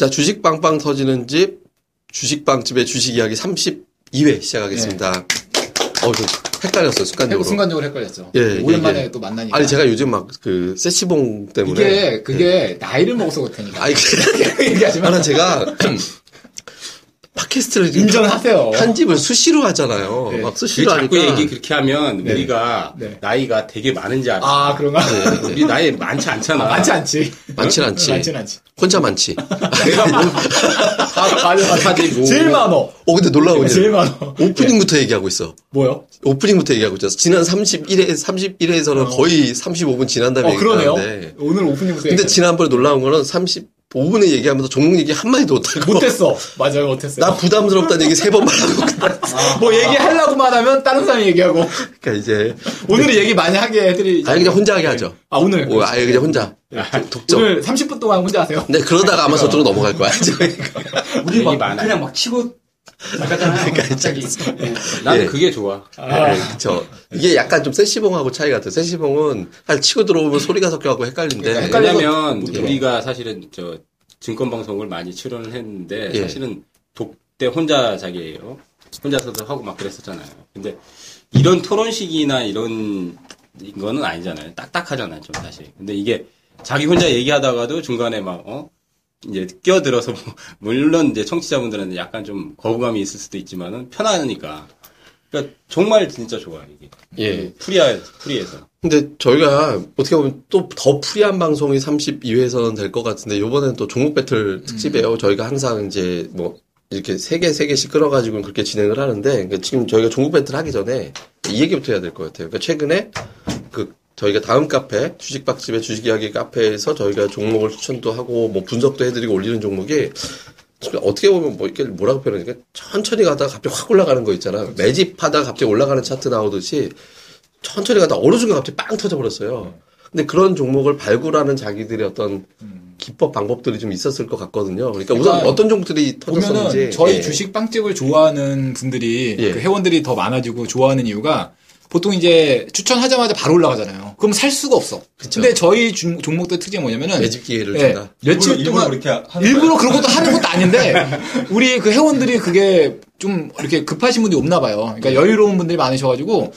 자, 주식 빵빵 터지는 집, 주식빵집의 주식 이야기 32회 시작하겠습니다. 어, 저 헷갈렸어요, 순간적으로. 순간적으로 헷갈렸죠. 예, 오랜만에 이게- 또 만나니까. 아니, 제가 요즘 막 그, 세시봉 때문에. 이게 그게 나이를 먹어서 그렇다니까. 아니, 그, 얘기하지 마. 하나 제가 팟캐스트를 인정하세요. 편집을 수시로 하잖아요. 네. 막그 수시로 자꾸 하니까. 얘기 그렇게 하면 네. 우리가 네. 나이가 되게 많은지 알아. 아 그런가? 우리 나이 많지 않잖아. 많지 않지. 많진 않지. 많진 않지. 혼자 많지. 내가 뭐 맞아 맞아. 하지 뭐. 제일 많어. 어, 근데 놀라운 게 제일 많어. 오프닝부터 얘기하고 있어. 뭐요? 오프닝부터 얘기하고 있어. 지난 31회, 31회에서는 거의 35분 지난 다음에 어 그러네요. 얘기하는데. 오늘 오프닝부터. 근데. 지난번에 놀라운 거는 35분에 얘기하면서 종목 얘기 한마디도 못하고. 못했어. 맞아요 못했어요. 나 부담스럽다는 얘기 세 번 말하고 끝났어. 뭐 얘기하려고만 하면 다른 사람이 얘기하고 그러니까 이제. 오늘은 얘기 많이 하게 해드리. 아예 그냥 혼자 하게 하죠. 아 오늘. 오, 아예 그냥 혼자. 독점. 오늘 30분 동안 혼자 하세요. 근데 그러다가 아마 저쪽으로 넘어갈 거야. 우리 막 많아요. 그냥 막 치고 나가잖아요. 갑자기. 나는 예. 그게 좋아. 네, 그쵸. 이게 약간 좀 세시봉하고 차이 같아요. 세시봉은 사실 치고 들어오면 소리가 섞여갖고 헷갈린데. 그러니까 왜냐면. 우리가 사실은 저 증권 방송을 많이 출연을 했는데 예. 사실은 독대 혼자 자기예요. 혼자서도 하고 막 그랬었잖아요. 근데 이런 토론식이나 이런 거는 아니잖아요. 딱딱하잖아요, 좀 사실. 근데 이게 자기 혼자 얘기하다가도 중간에 막 어? 이제 끼어들어서 뭐 물론 이제 청취자분들한테 약간 좀 거부감이 있을 수도 있지만은 편하니까. 그러니까 정말 진짜 좋아 이게. 예. free야 free에서. 근데 저희가 어떻게 보면 또 더 free한 방송이 32회에서는 될것 같은데 요번에는 또 종목 배틀 특집이에요. 저희가 항상 이제 뭐 이렇게 세 개, 세 개씩 끌어가지고 그렇게 진행을 하는데 그러니까 지금 저희가 종목 배틀 하기 전에 이 얘기부터 해야 될 것 같아요. 그러니까 최근에 그 저희가 다음 카페 주식박집의 주식 이야기 카페에서 저희가 종목을 추천도 하고 뭐 분석도 해드리고 올리는 종목이 어떻게 보면 뭐 이렇게 뭐라고 표현하니까 천천히 가다가 갑자기 확 올라가는 거 있잖아. 매집하다가 갑자기 올라가는 차트 나오듯이 천천히 가다가 어느 순간 갑자기 빵 터져버렸어요. 근데 그런 종목을 발굴하는 자기들의 어떤 기법 방법들이 좀 있었을 것 같거든요. 그러니까 우선 그러니까 어떤 종목들이 터졌었는지 보면은 저희 예. 주식 빵집을 좋아하는 분들이 예. 그 회원들이 더 많아지고 좋아하는 이유가 보통 이제 추천하자마자 바로 올라가잖아요. 그럼 살 수가 없어. 그쵸. 근데 저희 중- 종목들 특징이 뭐냐면은 매집 기회를 예, 준다. 며칠 일부러 동안 그렇게 하는 일부러 그런 것도 하는 것도 아닌데 우리 그 회원들이 그게 좀 이렇게 급하신 분들이 없나 봐요. 그러니까 여유로운 분들이 많으셔가지고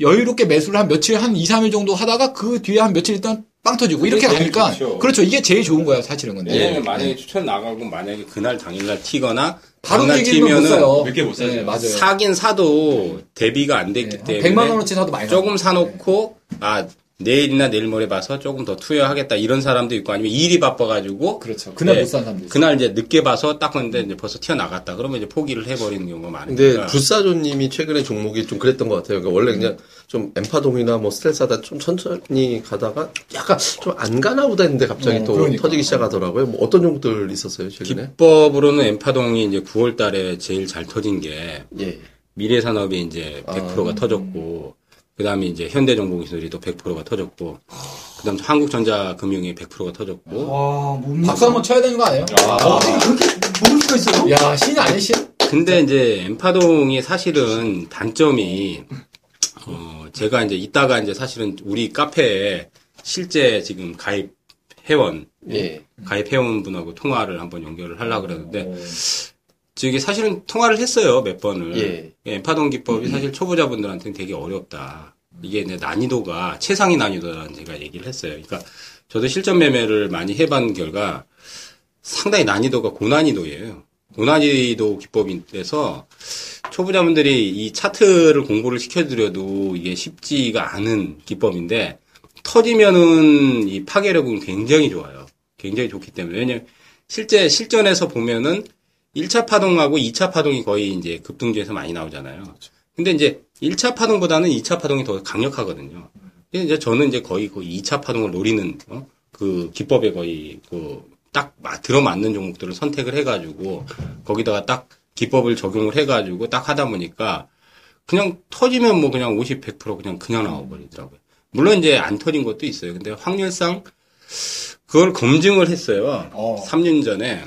여유롭게 매수를 한 며칠 한 2, 3일 정도 하다가 그 뒤에 한 며칠 있다 빵 터지고 이렇게 가니까. 그렇죠. 이게 제일 좋은 거예요, 사실은 근데. 왜냐면 만약에 추천 나가고 만약에 그날 당일날 튀거나 바로 얘기면 못 사요. 몇개 못 사죠. 네, 맞아요. 사긴 사도 대비가 안 됐기 네, 때문에 100만 원어치 사도 많이 조금. 사놓고 아 내일이나 내일 모레 봐서 조금 더 투여하겠다 이런 사람도 있고 아니면 일이 바빠가지고 그렇죠. 그날 네, 못산 사람도 있어요. 그날 이제 늦게 봐서 딱 봤는데 이제 벌써 튀어나갔다 그러면 이제 포기를 해버리는 경우가 많으니까 불사조님이 최근에 종목이 좀 그랬던 것 같아요. 그러니까 원래 그냥 좀 엠파동이나 뭐 스텔사다 좀 천천히 가다가 약간 좀 안 가나 보다 했는데 갑자기 어, 또 그러니까. 터지기 시작하더라고요. 뭐 어떤 종목들 있었어요 최근에? 기법으로는 엠파동이 이제 9월 달에 제일 잘 터진 게 예. 미래산업이 이제 아. 100%가 터졌고, 그 다음에 이제 현대정보기술이도 100%가 터졌고, 그 다음 한국전자금융이 100%가 터졌고, 와, 뭡니까? 박수 한번 쳐야 되는 거 아니에요? 어떻게 그렇게 모를 수가 있어요? 야, 신 아니 신? 근데 이제 엠파동이 사실은 단점이, 어, 제가 이제 이따가 이제 사실은 우리 카페에 실제 지금 가입 회원, 예. 가입 회원분하고 통화를 한번 연결을 하려고 그러는데, 저기 사실은 통화를 했어요, 몇 번을. 예. 엠파동 기법이 사실 초보자분들한테는 되게 어렵다. 이게 이제 난이도가 최상위 난이도라는 제가 얘기를 했어요. 그러니까 저도 실전 매매를 많이 해본 결과 상당히 난이도가 고난이도예요. 고난이도 기법인데서 초보자분들이 이 차트를 공부를 시켜드려도 이게 쉽지가 않은 기법인데 터지면은 이 파괴력은 굉장히 좋아요. 굉장히 좋기 때문에 왜냐면 실제 실전에서 보면은 1차 파동하고 2차 파동이 거의 이제 급등주에서 많이 나오잖아요. 근데 이제 1차 파동보다는 2차 파동이 더 강력하거든요. 근데 이제 저는 이제 거의 그 2차 파동을 노리는 어? 그 기법에 거의 그딱 들어맞는 종목들을 선택을 해가지고 거기다가 딱 기법을 적용을 해가지고 딱 하다 보니까 그냥 터지면 뭐 그냥 50, 100% 그냥 그냥 나와버리더라고요. 물론 이제 안 터진 것도 있어요. 근데 확률상 그걸 검증을 했어요. 어. 3년 전에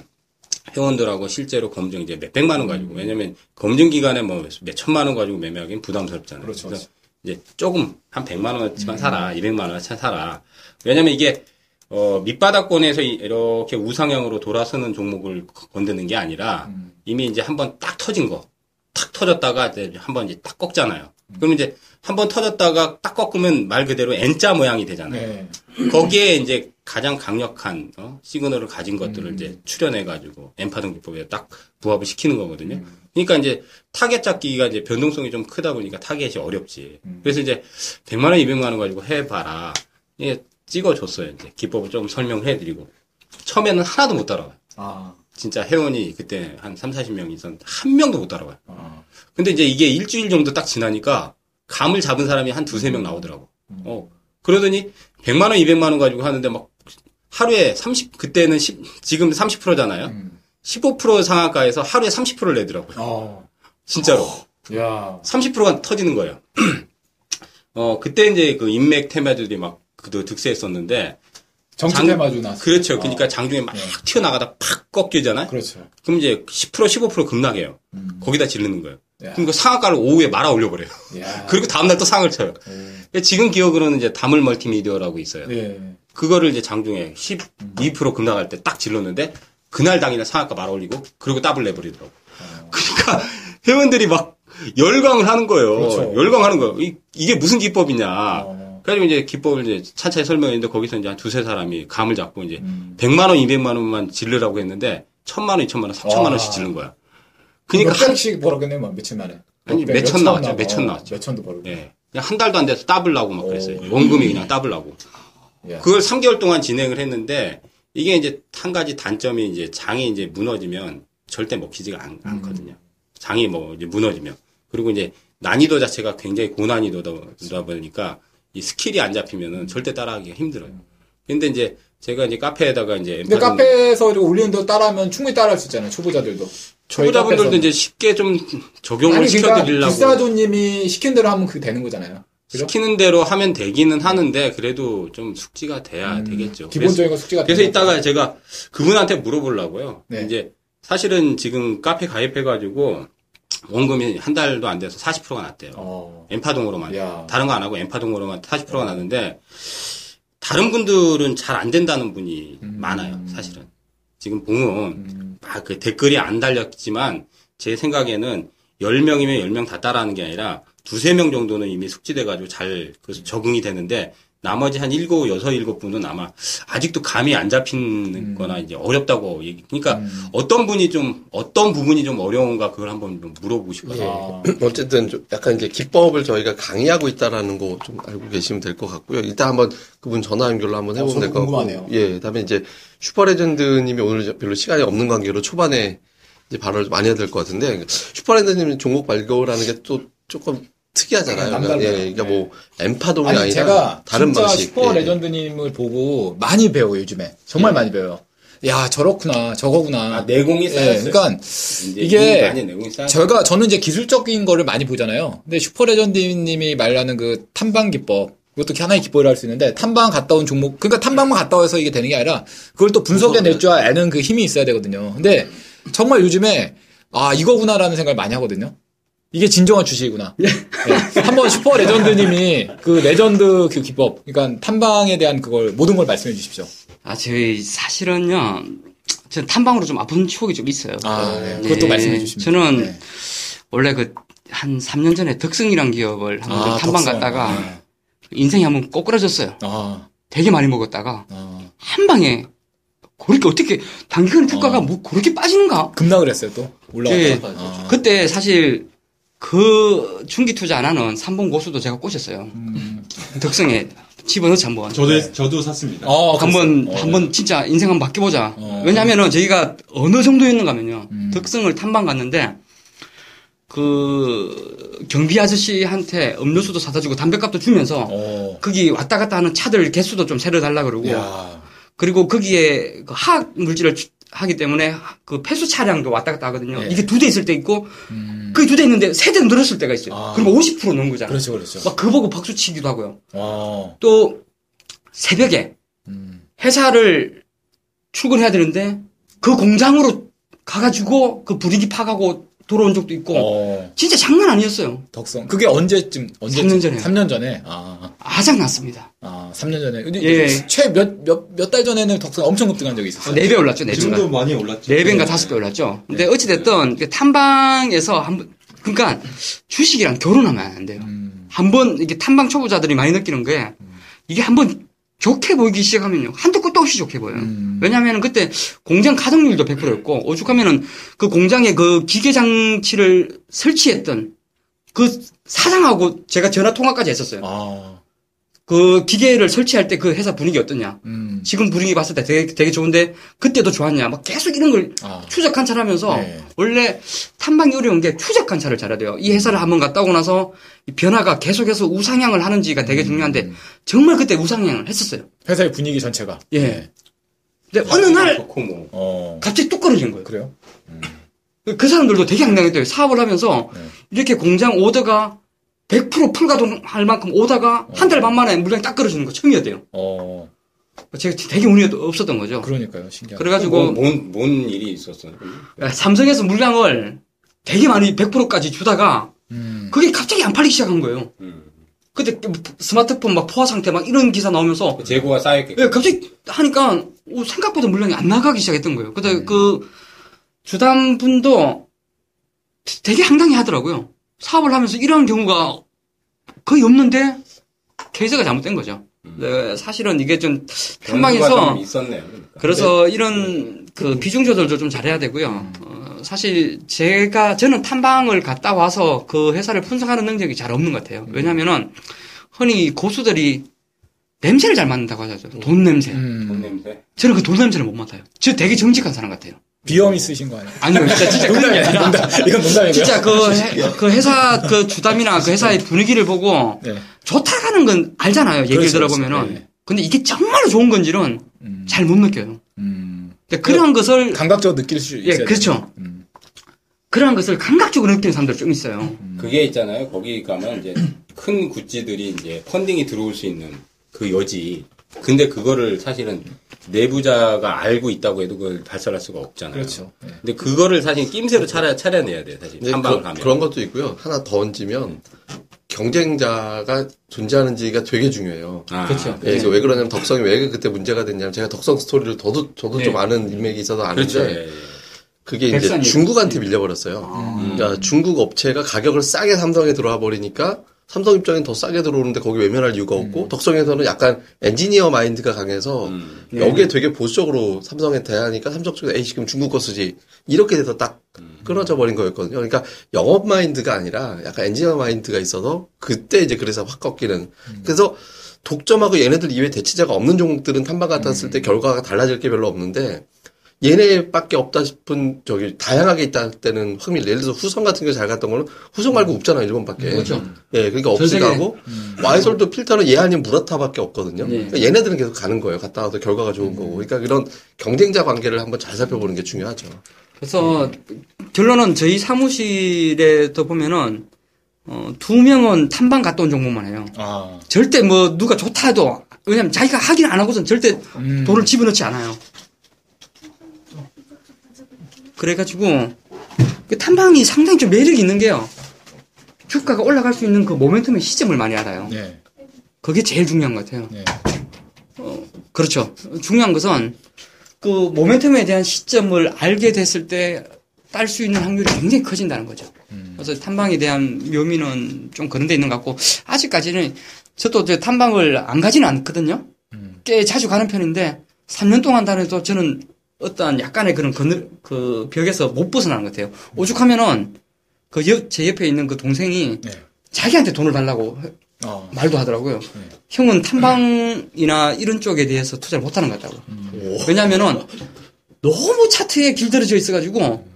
회원들하고 실제로 검증 이제 몇 백만 원 가지고 왜냐면 검증 기간에 뭐 몇 천만 원 가지고 매매하기는 부담스럽잖아요. 그렇죠, 래서 이제 조금 한 100만 원어치만 사라, 200만 원어치 사라. 왜냐면 이게 어, 밑바닥권에서 이- 이렇게 우상향으로 돌아서는 종목을 건드는 게 아니라 음. 이미 이제 한번 딱 터진 거, 탁 터졌다가 이제 한번 이제 딱 꺾잖아요. 그럼 이제 한번 터졌다가 딱 꺾으면 말 그대로 N자 모양이 되잖아요. 네. 거기에 이제 가장 강력한 어, 시그널을 가진 것들을 이제 출현해가지고 엠파동 기법에 딱 부합을 시키는 거거든요. 그러니까 이제 타겟 잡기가 이제 변동성이 좀 크다 보니까 타겟이 어렵지. 그래서 이제 100만 원, 200만 원 가지고 해봐라. 예, 찍어줬어요. 이제 기법을 좀 설명을 해드리고 처음에는 하나도 못 따라와요. 아. 진짜 회원이 그때 한 3, 40명 있었는데 한 명도 못 따라와요. 아. 근데 이제 이게 일주일 정도 딱 지나니까 감을 잡은 사람이 한 두세 명 나오더라고. 어. 그러더니 100만 원, 200만 원 가지고 하는데 막 하루에 30 그때는 10 지금 30%잖아요. 음. 15% 상한가에서 하루에 30%를 내더라고요. 어. 진짜로. 야. 30%가 터지는 거예요. 어, 그때 이제 그 인맥 테마들이 막 그도 득세했었는데 정치 장- 테마주 나왔어. 그렇죠. 그러니까 장중에 막 튀어나가다 팍 꺾이잖아요. 그렇죠. 그럼 이제 10% 15% 급락해요. 음. 거기다 지르는 거예요. 야. 그럼 그 상한가를 오후에 말아 올려버려요. 야. 그리고 다음날 또 상을 쳐요. 오. 지금 기억으로는 이제 다물 멀티미디어라고 있어요. 예. 그거를 이제 장중에 12% 급락할 때 딱 질렀는데 그날 당일에 상한가 말아 올리고 그리고 더블 내버리더라고. 그러니까 회원들이 막 열광을 하는 거예요. 그렇죠. 열광하는 거예요. 이, 이게 무슨 기법이냐. 어. 그래가지고 이제 기법을 이제 차차히 설명했는데 거기서 이제 한 두세 사람이 감을 잡고 이제 음. 100만 원, 200만 원만 질르라고 했는데 1000만 원, 2000만 원, 3000만 와. 원씩 지른 거야. 그러니까 몇 한, 백씩 벌었겠네, 뭐, 며칠 만에. 아니, 몇- 몇천 나왔죠. 나와. 몇천 어, 나왔죠. 몇천도 벌고. 예. 한 달도 안 돼서 따블라고 막 그랬어요. 오. 원금이 그냥 따블라고. 야. 그걸 3개월 동안 진행을 했는데 이게 이제 한 가지 단점이 이제 장이 이제 무너지면 절대 먹히지가 않, 음. 거든요 장이 뭐 이제 무너지면. 그리고 이제 난이도 자체가 굉장히 고난이도다 보니까 이 skill이 안 잡히면은 절대 따라하기가 힘들어요. 근데 이제 제가 이제 카페에다가 이제 근데 카페에서 올리는 대로 따라하면 충분히 따라할 수 있잖아요, 초보자들도. 초보자분들도. 이제 쉽게 좀 적용을 아니, 그러니까 시켜드리려고 기사조님이 시킨 대로 하면 그게 되는 거잖아요. 그죠? 시키는 대로 하면 되기는 하는데 그래도 좀 숙지가 돼야 음, 되겠죠. 기본적인 거 숙지가 그래서 이따가 제가 그분한테 물어보려고요. 네. 이제 사실은 지금 카페 가입해가지고 원금이 한 달도 안 돼서 40%가 났대요. 어. 엠파동으로만. 야. 다른 거 안 하고 엠파동으로만 40%가 났는데 다른 분들은 잘 안 된다는 분이 음. 많아요. 사실은. 지금 보면 음. 막그 댓글이 안 달렸지만 제 생각에는 10명이면 10명 다 따라하는 게 아니라 두세 명 정도는 이미 숙지돼가지고 잘그 적응이 되는데 나머지 한 일곱, 여섯, 일곱 분은 아마 아직도 감이 안 잡히는 거나 이제 어렵다고 얘기, 그러니까 음. 어떤 분이 좀, 어떤 부분이 좀 어려운가 그걸 한번 좀 물어보고 싶어요. 아. 어쨌든 좀 약간 이제 기법을 저희가 강의하고 있다라는 거 좀 알고 계시면 될 것 같고요. 일단 한번 그분 전화 연결로 한번 해보면 어, 될 저도 것 같고. 궁금하네요. 예, 다음에 이제 슈퍼레전드님이 오늘 별로 시간이 없는 관계로 초반에 이제 발언을 좀 많이 해야 될 것 같은데 슈퍼레전드님 종목 발굴하는 게 또 조금 특이하잖아요. 네, 그러니까, 남달라요. 예, 그러니까 뭐 M파동이 아니, 아니라 제가 다른 진짜 방식. 슈퍼 예. 레전드님을 보고 많이 배워요, 요즘에. 정말 많이 배워요. 야, 저렇구나, 저거구나. 아, 내공이 예, 쌓였어요. 그러니까 이제 이게 이미 많이 내공이 쌓였어요. 제가 저는 이제 기술적인 거를 많이 보잖아요. 근데 슈퍼 레전드님이 말하는 그 탐방 기법 그것도 하나의 기법이라 할 수 있는데 탐방 갔다 온 종목 그러니까 탐방만 갔다 와서 이게 되는 게 아니라 그걸 또 분석해 낼 줄 아는 그 힘이 있어야 되거든요. 근데 정말 요즘에 아 이거구나라는 생각을 많이 하거든요. 이게 진정한 주식이구나. 예. 한번 슈퍼 레전드님이 그 레전드 그 기법, 그러니까 탐방에 대한 그걸 모든 걸 말씀해 주십시오. 아, 저희 사실은요, 저는 탐방으로 좀 아픈 추억이 좀 있어요. 아, 네. 그것도 네, 말씀해 주시면. 저는 네. 원래 그 한 3년 전에 덕성이란 기업을 한번 좀 탐방 덕성. 갔다가 네. 인생이 한번 꼬꾸라졌어요. 아, 되게 많이 먹었다가 아. 한 방에 그렇게 어떻게 단기간 주가가 어. 뭐 그렇게 빠지는가? 급락을 했어요 또 올라왔다. 예. 아. 그때 사실 그 중기 투자 안 하는 삼봉 고수도 제가 꼬셨어요. 음. 덕성에 집어넣자 한번. 저도 네. 저도 샀습니다. 어, 한번 그랬어요. 어. 한번 진짜 인생 한번 바뀌어 보자. 어. 왜냐하면은 저희가 어느 정도였는가 하면요. 음. 덕성을 탐방 갔는데 그 경비 아저씨한테 음료수도 사다 주고 담배값도 주면서 어. 거기 왔다 갔다 하는 차들 개수도 좀 세려 달라 그러고 야. 그리고 거기에 그 화학 물질을 주- 하기 때문에 그 폐수 차량도 왔다 갔다 하거든요. 예. 이게 두 대 있을 때 있고 음. 그게 두 대 있는데 세 대 늘었을 때가 있어요. 아. 그러면 50% 넣은 거잖아요. 그렇죠, 그렇죠. 막 그 보고 박수 치기도 하고요. 어. 또 새벽에 음. 회사를 출근해야 되는데 그 공장으로 가가지고 그 분위기 파가고 돌아온 적도 있고 어, 진짜 장난 아니었어요. 덕성. 그게 언제쯤, 언제 3년 전에요. 3년 전에. 아, 아작 났습니다. 아, 3년 전에. 근데 예. 최몇 몇 몇 달 전에는 덕성 엄청 급등한 적이 있었어요. 네 배 올랐죠, 네 지금도. 많이 올랐죠. 네 배인가 다섯 배 올랐죠. 근데 어찌 됐든 그 탐방에서 한번 그러니까 주식이랑 결혼하면 안 돼요. 음, 한번 이게 탐방 초보자들이 많이 느끼는 게 이게 한번 좋게 보이기 시작하면요. 한도 끝도 없이 좋게 보여요. 음. 왜냐하면 그때 공장 가동률도 100%였고 오죽하면은 그 공장에 그 기계 장치를 설치했던 그 사장하고 제가 전화 통화까지 했었어요. 아, 그 기계를 설치할 때 그 회사 분위기 어떠냐? 음, 지금 분위기 봤을 때 되게, 되게 좋은데 그때도 좋았냐? 막 계속 이런 걸 아, 추적 관찰하면서 네. 원래 탐방이 어려운 게 추적 관찰을 잘해야 돼요. 이 회사를 한번 갔다 오고 나서 이 변화가 계속해서 우상향을 하는지가 되게 중요한데 음. 정말 그때 우상향을 했었어요. 회사의 분위기 전체가. 예. 근데 어느 날 뭐. 어, 갑자기 뚝 떨어진 거예요. 그래요? 그 사람들도 되게 황당했대요. 사업을 하면서 네. 이렇게 공장 오더가 100% 풀가동할 만큼 오다가 한달 반 만에 물량이 딱 떨어지는 거 처음이었대요. 어, 제가 되게 운이 없었던 거죠. 그러니까요. 신기하다. 그래가지고 뭐, 뭔, 뭔 일이 있었어요? 삼성에서 물량을 되게 많이 100%까지 주다가 음, 그게 갑자기 안 팔리기 시작한 거예요. 음. 그때 스마트폰 막 포화 상태 막 이런 기사 나오면서 재고가 쌓였겠고. 예, 갑자기 하니까 오, 생각보다 물량이 안 나가기 시작했던 거예요. 근데 음. 그 주담 분도 되게 황당해 하더라고요. 사업을 하면서 이런 경우가 거의 없는데 케이스가 잘못된 거죠. 네, 사실은 이게 좀 탐방에서 좀 있었네요. 그러니까. 그래서 이런 그 비중 조절도 좀 잘해야 되고요. 어, 사실 제가 저는 탐방을 갔다 와서 그 회사를 분석하는 능력이 잘 없는 것 같아요. 왜냐하면은 흔히 고수들이 냄새를 잘 맡는다고 하죠. 돈 냄새. 돈 음, 냄새. 저는 그 돈 냄새를 못 맡아요. 저 되게 정직한 사람 같아요. 비염 있으신 거 아니에요? 아니요, 진짜 진짜 게 아니라 농담, 이건 농담이고요. 진짜 그, 해- 그 회사 그 주담이나 그 회사의 분위기를 보고 네. 좋다가는 건 알잖아요. 얘기를 그렇죠, 들어보면은. 네. 근데 이게 정말로 좋은 건지는 음, 잘못 느껴요. 음, 그런 것을 감각적으로 느낄 수 있어요. 예, 그렇죠. 음, 그런 것을 감각적으로 느끼는 사람들 좀 있어요. 그게 있잖아요. 거기 가면 이제 큰 굿즈들이 이제 펀딩이 들어올 수 있는 그 여지. 근데 그거를 사실은 내부자가 알고 있다고 해도 그걸 발설할 수가 없잖아요. 그렇죠. 예. 근데 그거를 사실 낌새로 차려, 차려내야 돼요, 사실. 네, 그, 가면. 그런 것도 있고요. 하나 더 얹으면 경쟁자가 존재하는지가 되게 중요해요. 아, 그렇죠. 예, 그래서 왜 그러냐면 덕성이 왜 그때 문제가 됐냐면 제가 덕성 스토리를 저도 저도 네. 좀 아는 인맥이 있어서 아는데 그렇죠. 예, 예. 그게 이제 중국한테 밀려버렸어요. 그러니까 중국 업체가 가격을 싸게 삼성에 들어와 버리니까 삼성 입장엔 더 싸게 들어오는데 거기 외면할 이유가 없고 덕성에서는 약간 엔지니어 마인드가 강해서 음. 여기에 되게 보수적으로 삼성에 대하니까 삼성 쪽에서 에이 지금 중국 거 쓰지 이렇게 돼서 딱 끊어져 버린 거였거든요. 그러니까 영업 마인드가 아니라 약간 엔지니어 마인드가 있어서 그때 이제 그래서 확 꺾이는. 그래서 독점하고 얘네들 이외에 대체자가 없는 종목들은 탐방 왔을 때 결과가 달라질 게 별로 없는데 얘네밖에 없다 싶은 저기 다양하게 있다 때는 확률 예를 들어서 후성 같은 게 잘 갔던 거는 후성 말고 없잖아 일본밖에 그렇죠. 예 그러니까 전 세계. 없이가고 와이솔도 필터는 얘 아니면 무라타밖에 없거든요 네. 그러니까 얘네들은 계속 가는 거예요 갔다 와도 결과가 좋은 거고 그러니까 그런 경쟁자 관계를 한번 잘 살펴보는 게 중요하죠 그래서 결론은 저희 사무실에도 보면은 어, 두 명은 탐방 갔다 온 종목만 해요. 아, 절대 뭐 누가 좋다 해도 왜냐면 자기가 하긴 안 하고선 절대 음. 돈을 집어넣지 않아요. 그래가지고 그 탐방이 상당히 좀 매력이 있는 게요. 주가가 올라갈 수 있는 그 모멘텀의 시점을 많이 알아요. 네, 그게 제일 중요한 것 같아요. 네. 그렇죠. 중요한 것은 그 모멘텀에 대한 시점을 알게 됐을 때 딸 수 있는 확률이 굉장히 커진다는 거죠. 그래서 탐방에 대한 묘미는 좀 그런 데 있는 것 같고 아직까지는 저도 탐방을 안 가지는 않거든요. 꽤 자주 가는 편인데 3년 동안 다녀도 저는 어떠한 약간의 그런 그늘, 그 벽에서 못 벗어나는 것 같아요. 오죽하면은 그 제 옆에 있는 그 동생이 네. 자기한테 돈을 달라고 어, 말도 하더라고요. 형은 탐방이나 이런 쪽에 대해서 투자를 못하는 것 같다고. 왜냐하면은 너무 차트에 길들여져 있어가지고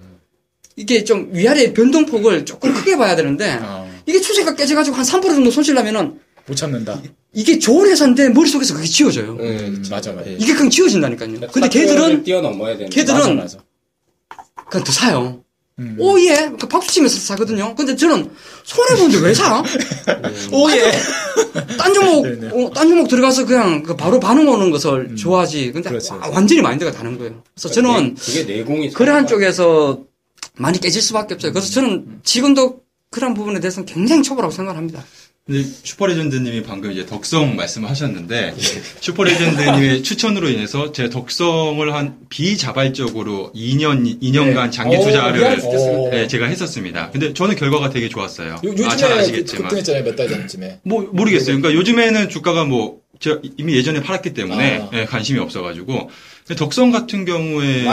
이게 좀 위아래 변동폭을 조금 크게 봐야 되는데 어, 이게 추세가 깨져가지고 한 3% 정도 손실 나면은 못 참는다. 이게 좋은 회사인데 머릿속에서 그게 지워져요. 예, 맞아, 맞아. 예. 이게 그냥 지워진다니까요. 근데 걔들은 뛰어넘어야 되는. 걔들은 맞아, 맞아. 그냥 더 사요. 음. 오예, 그 박수 치면서 사거든요. 근데 저는 손해 보는데 왜 사? 오예. 딴 종목, 네, 네. 어, 딴 종목 들어가서 그냥 그 바로 반응 오는 것을 좋아하지. 근데 그렇죠, 와-. 완전히 마인드가 다른 거예요. 그래서 저는 그게 내공이. 그러한 쪽에서 많이 깨질 수밖에 없어요. 그래서 저는 지금도 그런 부분에 대해서는 굉장히 초보라고 생각합니다. 근데 슈퍼레전드님이 방금 이제 덕성 말씀을 하셨는데 슈퍼레전드님의 추천으로 인해서 제가 덕성을 한 비자발적으로 2년 2년간 장기 오, 투자를 있겠어요. 네, 제가 했었습니다. 근데 저는 결과가 되게 좋았어요. 요, 요즘에 아, 잘 그- 아시겠지만 급등했잖아요 몇 달 전쯤에. 뭐 모르겠어요. 그러니까 요즘에는 주가가 뭐 제가 이미 예전에 팔았기 때문에 아. 예, 관심이 없어가지고 덕성 같은 경우에.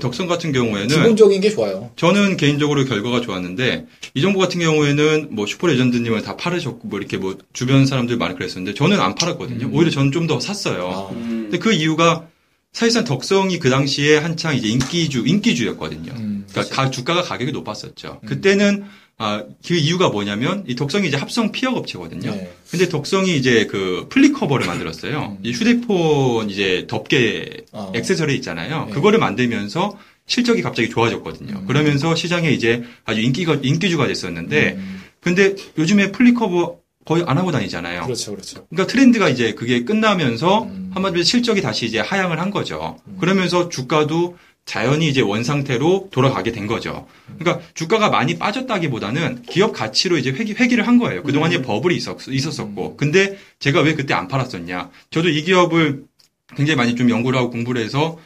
덕성 같은 경우에는 기본적인 게 좋아요. 저는 개인적으로 결과가 좋았는데 이 정부 같은 경우에는 뭐 슈퍼 레전드님은 다 팔으셨고 뭐 이렇게 뭐 주변 사람들 많이 그랬었는데 저는 안 팔았거든요. 음. 오히려 저는 좀 더 샀어요. 아, 근데 그 이유가 사실상 덕성이 그 당시에 한창 이제 인기주 인기주였거든요. 음, 그러니까 가- 주가가 가격이 높았었죠. 그때는 아, 그 이유가 뭐냐면 이 덕성이 이제 합성 피혁 업체거든요. 네. 근데 덕성이 이제 그 플립 커버를 만들었어요. 음. 이 휴대폰 이제 덮개 어. 액세서리 있잖아요. 네. 그거를 만들면서 실적이 갑자기 좋아졌거든요. 음. 그러면서 시장에 이제 아주 인기가 인기주가 됐었는데 음, 근데 요즘에 플립 커버 거의 안 하고 다니잖아요. 그렇죠, 그렇죠. 그러니까 트렌드가 이제 그게 끝나면서 음. 한마디로 실적이 다시 이제 하향을 한 거죠. 그러면서 주가도 자연히 이제 원상태로 돌아가게 된 거죠. 그러니까 주가가 많이 빠졌다기보다는 기업 가치로 이제 회기, 회기를 한 거예요. 그동안 이제 버블이 있었, 있었었고. 근데 제가 왜 그때 안 팔았었냐. 저도 이 기업을 굉장히 많이 좀 연구를 하고 공부를 해서,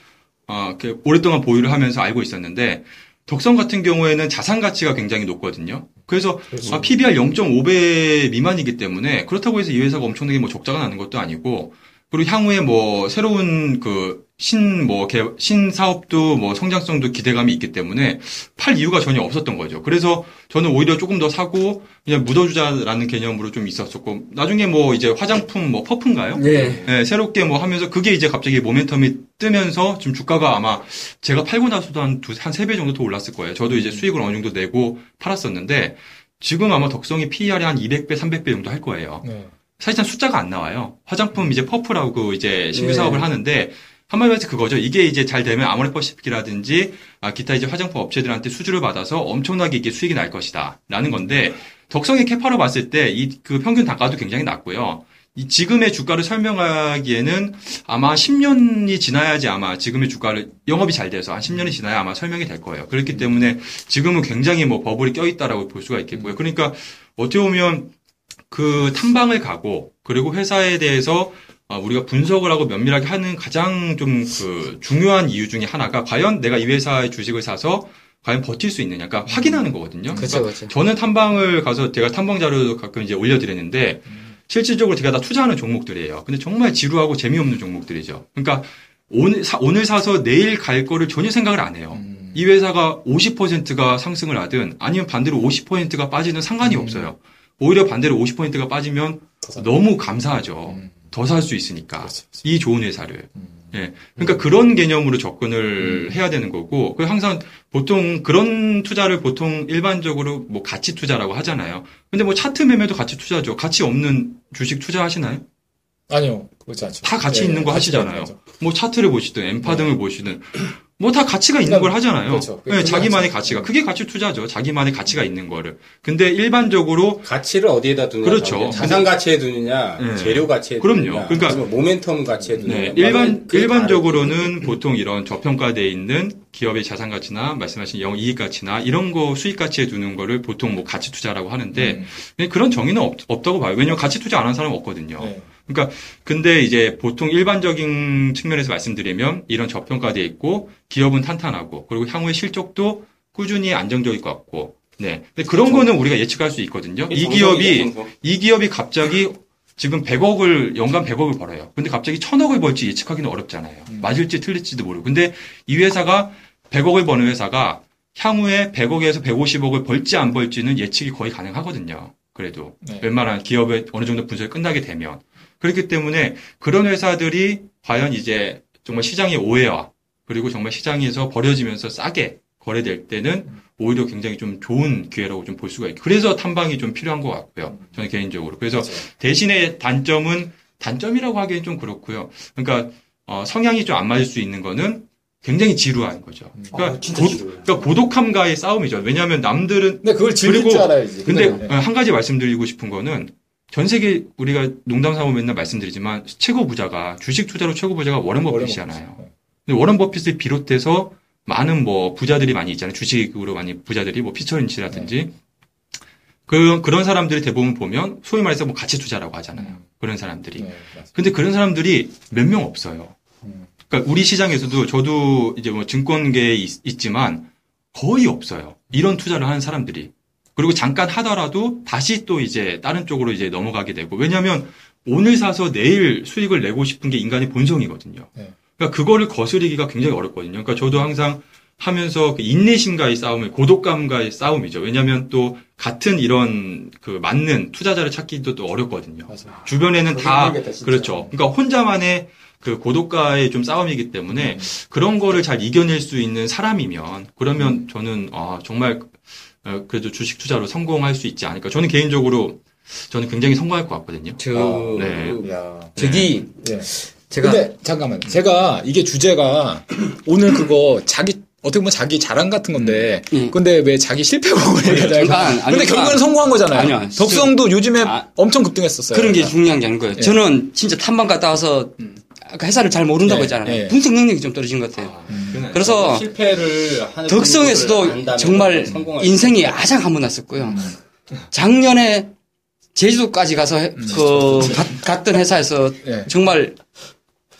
어, 그 오랫동안 보유를 하면서 알고 있었는데, 덕성 같은 경우에는 자산 가치가 굉장히 높거든요. 그래서 아, PBR 0.5배 미만이기 때문에 그렇다고 해서 이 회사가 엄청나게 뭐 적자가 나는 것도 아니고 그리고 향후에 뭐 새로운 그 신 뭐 신 사업도 뭐 성장성도 기대감이 있기 때문에 팔 이유가 전혀 없었던 거죠. 그래서 저는 오히려 조금 더 사고 그냥 묻어주자라는 개념으로 좀 있었었고 나중에 뭐 이제 화장품 뭐 퍼프인가요? 네. 네, 새롭게 뭐 하면서 그게 이제 갑자기 모멘텀이 뜨면서 지금 주가가 아마 제가 팔고 나서도 한 두, 한세 배 정도 더 올랐을 거예요. 저도 이제 수익을 어느 정도 내고 팔았었는데 지금 아마 덕성이 PER이 한 200배, 300배 정도 할 거예요. 네. 사실상 숫자가 안 나와요. 화장품 이제 퍼프라고 이제 신규 네. 사업을 하는데 한마디로 해서 그거죠. 이게 이제 잘 되면 아모레퍼시픽이라든지 아, 기타 이제 화장품 업체들한테 수주를 받아서 엄청나게 이게 수익이 날 것이다. 라는 건데 덕성의 캐파로 봤을 때 이 그 평균 단가도 굉장히 낮고요. 이 지금의 주가를 설명하기에는 아마 10년이 지나야지 아마 지금의 주가를 영업이 잘 돼서 한 10년이 지나야 아마 설명이 될 거예요. 그렇기 때문에 지금은 굉장히 뭐 버블이 껴있다라고 볼 수가 있겠고요. 그러니까 어떻게 보면 그 탐방을 가고 그리고 회사에 대해서 아, 우리가 분석을 하고 면밀하게 하는 가장 좀 그 중요한 이유 중에 하나가 과연 내가 이 회사의 주식을 사서 과연 버틸 수 있느냐, 그러니까 확인하는 거거든요. 그렇죠, 그렇죠. 저는 탐방을 가서 제가 탐방 자료도 가끔 이제 올려드렸는데 실질적으로 제가 다 투자하는 종목들이에요. 근데 정말 지루하고 재미없는 종목들이죠. 그러니까 오늘 사, 오늘 사서 내일 갈 거를 전혀 생각을 안 해요. 음, 이 회사가 50%가 상승을 하든 아니면 반대로 50%가 빠지든 상관이 음. 없어요. 오히려 반대로 50%가 빠지면 너무 감사하죠. 음, 더살 수 있으니까. 그렇죠. 이 좋은 회사를. 음. 예. 그러니까 그런 개념으로 접근을 해야 되는 거고, 그 항상 보통 그런 투자를 보통 일반적으로 뭐 가치 투자라고 하잖아요. 근데 뭐 차트 매매도 가치 투자죠. 가치 없는 주식 투자하시나요? 아니요, 그렇지 않죠. 다 가치 네, 있는 거 하시잖아요. 뭐 차트를 보시든 엠파 등을 보시든 뭐 다 가치가 있는 걸 하잖아요. 그렇죠. 네, 그게 자기만의 가치. 가치가. 그게 가치 투자죠. 자기만의 가치가 있는 거를. 근데 일반적으로 가치를 어디에다 두느냐. 그렇죠. 자산 가치에 두느냐, 네. 재료 가치에 그럼요. 두느냐, 그러니까- 아니면 모멘텀 가치에 두느냐. 네, 일반 그게 일반적으로는 보통 이런 저평가돼 있는 기업의 자산 가치나 말씀하신 영 이익 가치나 이런 거 수익 가치에 두는 거를 보통 뭐 가치 투자라고 하는데 음, 그런 정의는 없, 다고 봐요. 왜냐면 가치 투자 안 한 사람은 없거든요. 네. 그러니까 근데 이제 보통 일반적인 측면에서 말씀드리면 이런 저평가돼 있고 기업은 탄탄하고 그리고 향후의 실적도 꾸준히 안정적일 것 같고 네. 근데 그런 거는 우리가 예측할 수 있거든요. 이 기업이 이 기업이 갑자기 지금 100억을 연간 100억을 벌어요. 근데 갑자기 1000억을 벌지 예측하기는 어렵잖아요. 음. 맞을지 틀릴지도 모르고. 근데 이 회사가 100억을 버는 회사가 향후에 100억에서 150억을 벌지 안 벌지는 예측이 거의 가능하거든요. 그래도 네. 웬만한 기업의 어느 정도 분석이 끝나게 되면 그렇기 때문에 그런 회사들이 과연 이제 정말 시장의 오해와 그리고 정말 시장에서 버려지면서 싸게 거래될 때는 오히려 굉장히 좀 좋은 기회라고 좀 볼 수가 있고 그래서 탐방이 좀 필요한 것 같고요. 저는 개인적으로 그래서. 대신에 단점은 단점이라고 하기엔 좀 그렇고요. 그러니까 어, 성향이 좀 안 맞을 수 있는 거는 굉장히 지루한 거죠. 그러니까, 아, 진짜 고. 그러니까 고독함과의 싸움이죠. 왜냐하면 남들은 근데 그걸 즐길 그리고- 줄 알아야지. 근데 네. 한 가지 말씀드리고 싶은 거는 전 세계 우리가 농담 삼아 맨날 말씀드리지만 최고 부자가 주식 투자로 최고 부자가 워런 버핏이잖아요. 네. 근데 워런 버핏을 비롯해서 많은 뭐 부자들이 많이 있잖아요. 주식으로 많이 부자들이 뭐 피처린치라든지 그 그런 사람들이 대부분 보면 소위 말해서 뭐 가치 투자라고 하잖아요. 그런 사람들이. 네. 근데 그런 사람들이 몇 명 없어요. 음. 그러니까 우리 시장에서도 저도 이제 뭐 증권계에 있, 지만 거의 없어요. 이런 투자를 하는 사람들이. 그리고 잠깐 하더라도 다시 또 이제 다른 쪽으로 이제 넘어가게 되고 왜냐하면 오늘 사서 내일 수익을 내고 싶은 게 인간의 본성이거든요. 네. 그러니까 그거를 거스르기가 굉장히 어렵거든요. 그러니까 저도 항상 하면서 그 인내심과의 싸움을 고독감과의 싸움이죠. 왜냐하면 또 같은 이런 그 맞는 투자자를 찾기도 또 어렵거든요. 맞아요. 주변에는 다 힘들겠다. 그렇죠. 그러니까 혼자만의 그 고독과의 좀 싸움이기 때문에 음. 그런 거를 잘 이겨낼 수 있는 사람이면 그러면 저는 아 정말 어, 그래도 주식 투자로 성공할 수 있지 않을까. 저는 개인적으로 저는 굉장히 성공할 것 같거든요. 저 네. 그, 야. 저기 예. 제가 근데 잠깐만. 제가 이게 주제가 오늘 그거 자기 어떻게 보면 자기 자랑 같은 건데 음. 근데 왜 자기 실패곡을 얘기하잖아요. 그러니까, 아니, 근데 결국에는 성공한 거잖아요. 아니요. 덕성도 요즘에 아, 엄청 급등했었어요. 그런 게 그러니까. 중요한 게 아닌 거예요. 예. 저는 진짜 탐방 갔다 와서 아까 회사를 잘 모른다고 예, 했잖아요. 예. 분석 능력이 좀 떨어진 것 같아요. 음. 그래서 실패를 하는 덕성에서도 정말 인생이. 가장 한번 났었고요. 음. 작년에 제주도까지 가서 해- 그 가- 갔던 회사에서 예. 정말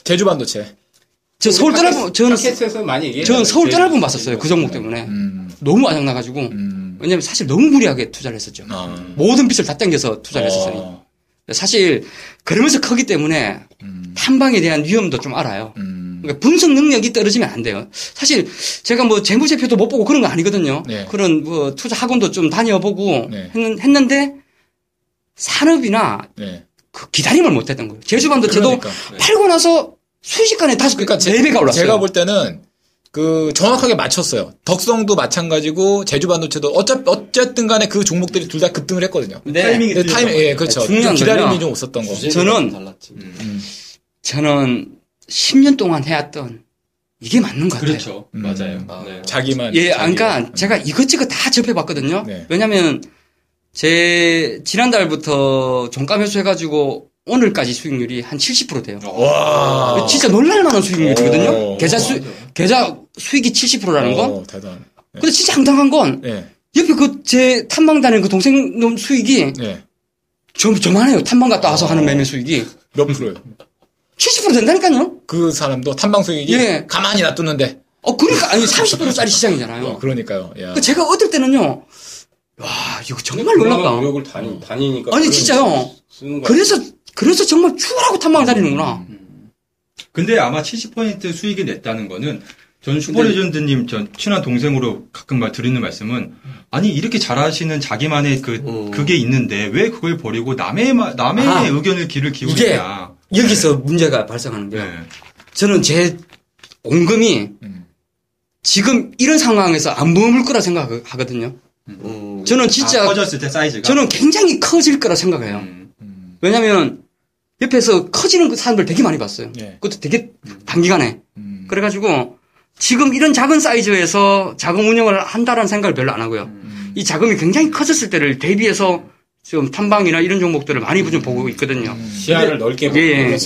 제주 반도체. 저 서울 떠나보 저는 팟캐스트에서 많이 얘기해요. 저는 서울 떠나본 봤었어요. 그 종목 때문에 음. 너무 아장나가지고 음. 왜냐면 사실 너무 무리하게 투자를 했었죠. 아. 모든 빚을 다 땡겨서 투자를 했었어요. 어. 사실 그러면서 크기 때문에 음. 탐방에 대한 위험도 좀 알아요. 음. 그러니까 분석 능력이 떨어지면 안 돼요. 사실 제가 뭐 재무제표도 못 보고 그런 거 아니거든요. 네. 그런 뭐 투자 학원도 좀 다녀보고 네. 했는, 했는데 산업이나 네. 그 기다림을 못 했던 거예요. 제주반도체도 그러니까. 팔고 나서 순식간에 다섯 배, 그러니까 네 배가 올랐어요. 제가 볼 때는 그 정확하게 맞췄어요. 덕성도 마찬가지고 제주 반도체도 어차 어쨌든 간에 그 종목들이 둘 다 급등을 했거든요. 네. 타이밍이 네, 타임 예, 그렇죠. 좀 중요한 기다림이. 좀 없었던 거. 저는- 달랐지. 음. 저는 10년 동안 해왔던 이게 맞는 것 같아요. 그렇죠. 음. 맞아요. 아. 네. 자기만 예, 자기- 그러니까 제가 이것저것 다 접해 봤거든요. 네. 왜냐면 제 지난달부터 종가 매수 해 가지고 오늘까지 수익률이 한 70% 돼요. 와. 진짜 놀랄만한 수익률이거든요. 오. 계좌 수 계좌 수익이 70%라는 건. 어, 대단. 근데 진짜 황당한 건 예. 옆에 그 제 탐방 다니는 그 동생 놈 수익이 예. 좀 저만해요. 탐방 갔다 와서 하는 매매 수익이 몇 프로요? 70% 된다니까요. 그 사람도 탐방 수익이 예. 가만히 놔두는데. 어 그러니까 아니 30%짜리 시장이잖아요. 어, 그러니까요. 야. 그러니까 제가 얻을 때는요. 와 이거 정말 놀랍다. 의욕을 다니, 다니니까. 아니 진짜요. 거 그래서 그래서 정말 추월하고 탐방을 다니는구나. 근데 아마 70% 수익이 냈다는 거는 전 슈퍼레전드님 전 친한 동생으로 가끔 말 드리는 말씀은 아니 이렇게 잘하시는 자기만의 그 음. 그게 있는데 왜 그걸 버리고 남의 마- 남의 아, 의견을 귀를 기울이냐. 여기서 문제가 발생하는 게요. 네. 저는 제 온금이 음. 지금 이런 상황에서 안 머물 거라 생각하거든요. 음. 저는 진짜 아, 커졌을 때 사이즈가. 저는 굉장히 커질 거라 생각해요. 음. 음. 왜냐하면 옆에서 커지는 그 사람들 되게 많이 봤어요. 예. 그것도 되게 단기간에. 음. 그래가지고 지금 이런 작은 사이즈에서 자금 운영을 한다라는 생각을 별로 안 하고요. 음. 이 자금이 굉장히 커졌을 때를 대비해서 지금 탐방이나 이런 종목들을 많이 좀 보고 있거든요. 시야를 넓게 보고. 예, 예.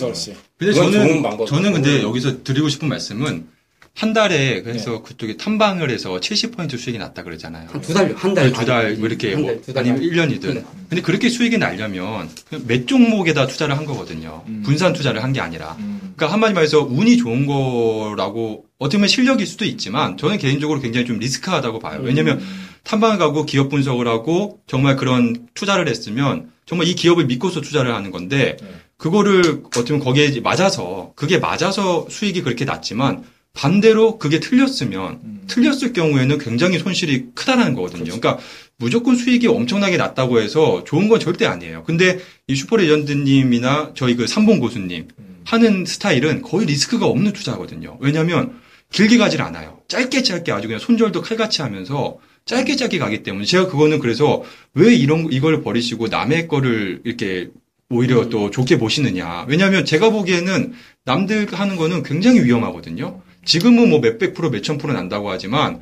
근데 저는. 저는 근데 여기서 드리고 싶은 말씀은 한 달에 그래서 그쪽에 탐방을 해서 70% 수익이 났다 그러잖아요. 한 두 달, 한 달. 두 달, 뭐 이렇게, 한 뭐, 달, 두 달. 아니면 1년이든. 네. 근데 그렇게 수익이 나려면 그몇 종목에다 투자를 한 거거든요. 음. 분산 투자를 한 게 아니라. 음. 그러니까 한마디 말해서 운이 좋은 거라고 어떻게 보면 실력일 수도 있지만 저는 개인적으로 굉장히 좀 리스크하다고 봐요. 왜냐면 탐방을 가고 기업 분석을 하고 정말 그런 투자를 했으면 정말 이 기업을 믿고서 투자를 하는 건데 네. 그거를 어떻게 보면 거기에 맞아서 그게 맞아서 수익이 그렇게 났지만 반대로 그게 틀렸으면 음. 틀렸을 경우에는 굉장히 손실이 크다라는 거거든요. 그러니까 무조건 수익이 엄청나게 났다고 해서 좋은 건 절대 아니에요. 근데 이 슈퍼레전드님이나 저희 그 삼봉 고수님 음. 하는 스타일은 거의 리스크가 없는 투자거든요. 왜냐하면 길게 가질 않아요. 짧게 짧게 아주 그냥 손절도 칼같이 하면서 짧게 짧게 가기 때문에 제가 그거는 그래서 왜 이런 이걸 버리시고 남의 거를 이렇게 오히려 또 좋게 보시느냐. 왜냐하면 제가 보기에는 남들 하는 거는 굉장히 위험하거든요. 지금은 뭐 몇백 프로, 몇천 프로 난다고 하지만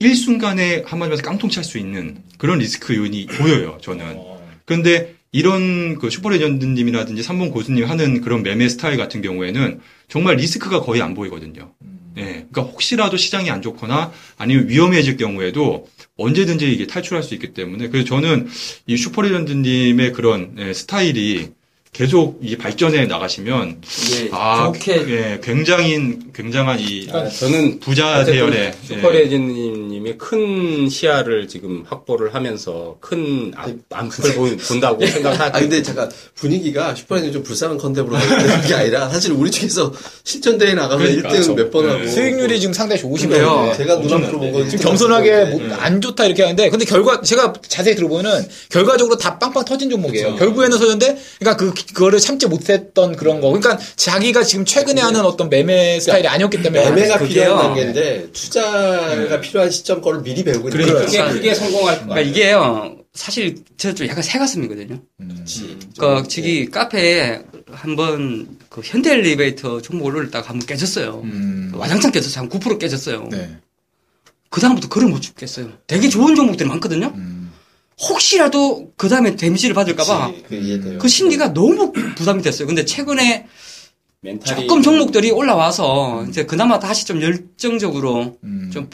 일순간에 한마디로 깡통 찰 수 있는 그런 리스크 요인이 보여요, 저는. 어. 그런데 이런 그 슈퍼레전드님이라든지 삼봉 고수님 하는 그런 매매 스타일 같은 경우에는 정말 리스크가 거의 안 보이거든요. 예, 그러니까 혹시라도 시장이 안 좋거나 아니면 위험해질 경우에도 언제든지 이게 탈출할 수 있기 때문에 그래서 저는 이 슈퍼레전드님의 그런 예, 스타일이 계속 이 발전해 나가시면 예, 아, 좋게 예, 굉장히 굉장한 이 아, 저는 부자 대열의 슈퍼레전드님이 큰 시야를 지금 확보를 하면서 큰 암- 암흑을 본- 본다고 생각하고 아 근데 잠깐 분위기가 슈퍼레전드 좀 불쌍한 컨셉으로 가는 게 아니라 사실 우리 중에서 실전 대회 나가서 그러니까, 1등 몇 번 하고 수익률이 지금 상당히 좋으신 근데요, 거예요. 제가 눈앞으로 보고 지금 겸손하게 뭐안 좋다 이렇게 하는데 근데 결과 제가 자세히 들어보면은 결과적으로 다 빵빵 터진 종목이에요. 결국에는 서는데 그러니까 그 그거를 참지 못했던 그런 거. 그러니까 자기가 지금 최근에 하는 어떤 매매 스타일이 아니었기 때문에 매매가. 필요한 단계인데 투자가 필요한 시점 거를 미리 배우고 그러니까. 거예요. 크게 크게 성공할 것 그러니까 같아요. 이게요 사실 저 좀 약간 새 가슴이거든요. 그러니까 저기 카페에 한번 그 현대 엘리베이터 종목 올렸다가 한번 깨졌어요. 음. 와장창 깨졌어요. 한 9% 깨졌어요. 네. 그 다음부터 글을 못 죽겠어요. 되게 좋은 종목들이 많거든요. 음. 혹시라도 그 다음에 데미지를 받을까봐 그. 그 심리가 너무 부담이 됐어요. 근데 최근에 조금 종목들이 올라와서 이제 그나마 다시 좀 열정적으로 음. 좀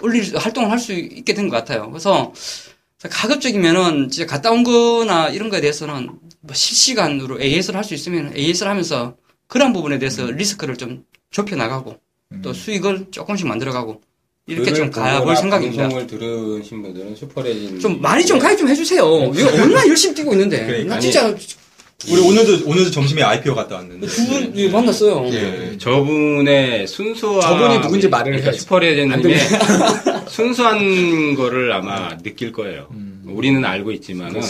올릴 활동을 할 수 있게 된 것 같아요. 그래서 가급적이면은 진짜 갔다 온 거나 이런 거에 대해서는 뭐 실시간으로 AS를 할 수 있으면 AS를 하면서 그런 부분에 대해서 리스크를 좀 좁혀 나가고 또 수익을 조금씩 만들어가고 이렇게 좀 가볼 생각입니다. 방송을 들으신 분들은 슈퍼레진 좀 많이 좀 가입 좀 해주세요. 이거 얼마나 열심히 뛰고 있는데. 그러니까. 나 진짜 우리 오늘도 오늘도 점심에 IPO 갔다 왔는데 두분 만났어요. 예. 저분의 순수한 저분이 누군지 말을 그러니까 해야지. 슈퍼레전님의 순수한 거를 아마 느낄 거예요. 음. 우리는 알고 있지만은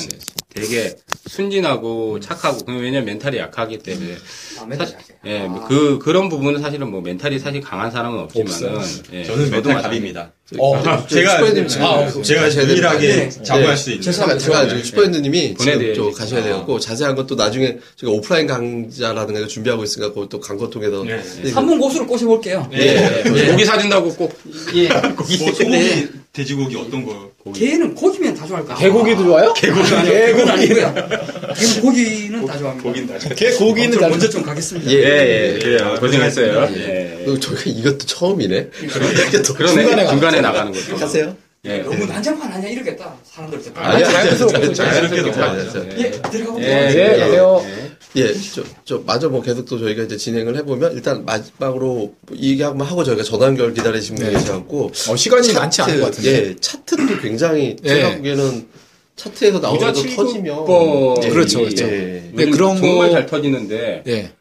되게 순진하고 착하고 그냥 왜냐면 멘탈이 약하기 때문에 사- 들어요. 예, 뭐 그 그런 부분은 사실은 뭐 멘탈이 사실 강한 사람은 없지만은 예, 저는 멘탈. 갑입니다. 어, 제가 아, 제가 가셔야 되는 거 유일하게 아니에요? 자부할 수 있는 잠깐, 잠깐, 지금 슈퍼레전드님이 지금. 또 가셔야 되고, 자세한 것도 나중에 제가 오프라인 강좌라든가 준비하고 있으니까 그걸 또 강권 통해서. 네. 네. 한번 고수를 꼬셔볼게요. 예, 예. 고기 사준다고 꼭 예. 뭐 소고기 돼지고기 어떤 거 개는 고기면 다 좋아할 거야. 개고기도 좋아요? 개고기 개고기 아니고요. 개는 고기는 다 좋아합니다. 고긴 다 개고기는 먼저, 잘 먼저 좀 가겠습니다. 예, 예, 그래요. 고생했어요. 예. 예. 저희가 이것도 처음이네. 그러네. 중간에 중간에. 나가는 거죠. 하세요? 예. 너무 난장판 아니야 이러겠다. 사람들 때. 아니, 아니, 자연스럽게 자연스럽게. 예, 들어가고. 예. 네, 가세요. 예, 저, 저, 마저 뭐 계속 또 저희가 이제 진행을 해보면, 일단 마지막으로 이 얘기 한번 하고 저희가 전화 연결 기다리시는 분이 네. 계셔 갖고. 어, 시간이 많지 않은 것 같은데. 예, 차트도 굉장히, 예. 제가 보기에는 차트에서 거 터지면. 칠급법. 예, 그렇죠, 예, 그렇죠. 예. 네, 그런 정말 거- 잘 터지는데 예.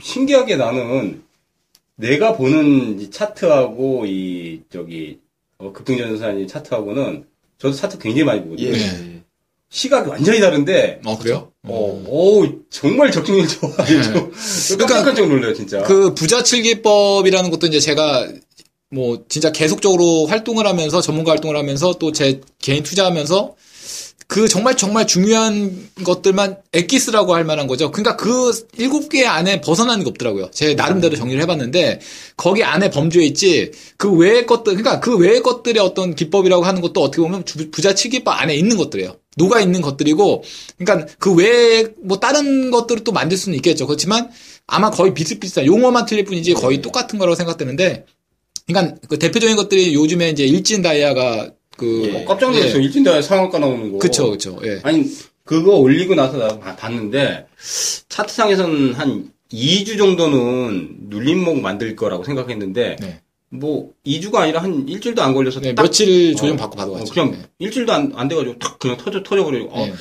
신기하게 나는 내가 보는 이 차트하고 이 저기 어, 급등전산이 차트하고는 저도 차트 굉장히 많이 보거든요. 예. 네. 시각이 완전히 다른데 어, 그래요? 어, 오, 정말 적중률 좋아요. 그러니까 깜짝깜짝 놀라요, 진짜. 그 부자칠기법이라는 것도 이제 제가 뭐 진짜 계속적으로 활동을 하면서 전문가 활동을 하면서 또 제 개인 투자하면서 그 정말 정말 중요한 것들만 엑기스라고 할 만한 거죠. 그러니까 그 일곱 개 안에 벗어나는 게 없더라고요. 제 나름대로 정리를 해봤는데 거기 안에 범주에 있지 그 외의 것들 그러니까 그 외의 것들의 어떤 기법이라고 하는 것도 어떻게 보면 주- 부자치기법 안에 있는 것들이에요. 녹아 있는 것들이고 그러니까 그 외에 뭐 다른 것들을 또 만들 수는 있겠죠. 그렇지만 아마 거의 비슷비슷한 용어만 틀릴 뿐이지 거의 똑같은 거라고 생각되는데 그러니까 그 대표적인 것들이 요즘에 이제 일진 다이아가 그 어, 깜짝 놀랐어요. 일진다에 상한가 나오는 거. 그쵸 그쵸 예. 아니, 그거 올리고 나서 나 봐- 봤는데, 차트상에서는 한 2주 정도는 눌림목 만들 거라고 생각했는데, 네. 뭐, 2주가 아니라 한 일주일도 안 걸려서 네, 딱 며칠 조정 어, 받고 어, 받아 왔죠. 그냥 네. 일주일도 안, 안 돼가지고 탁 그냥 터져 터져버리고 어, 네.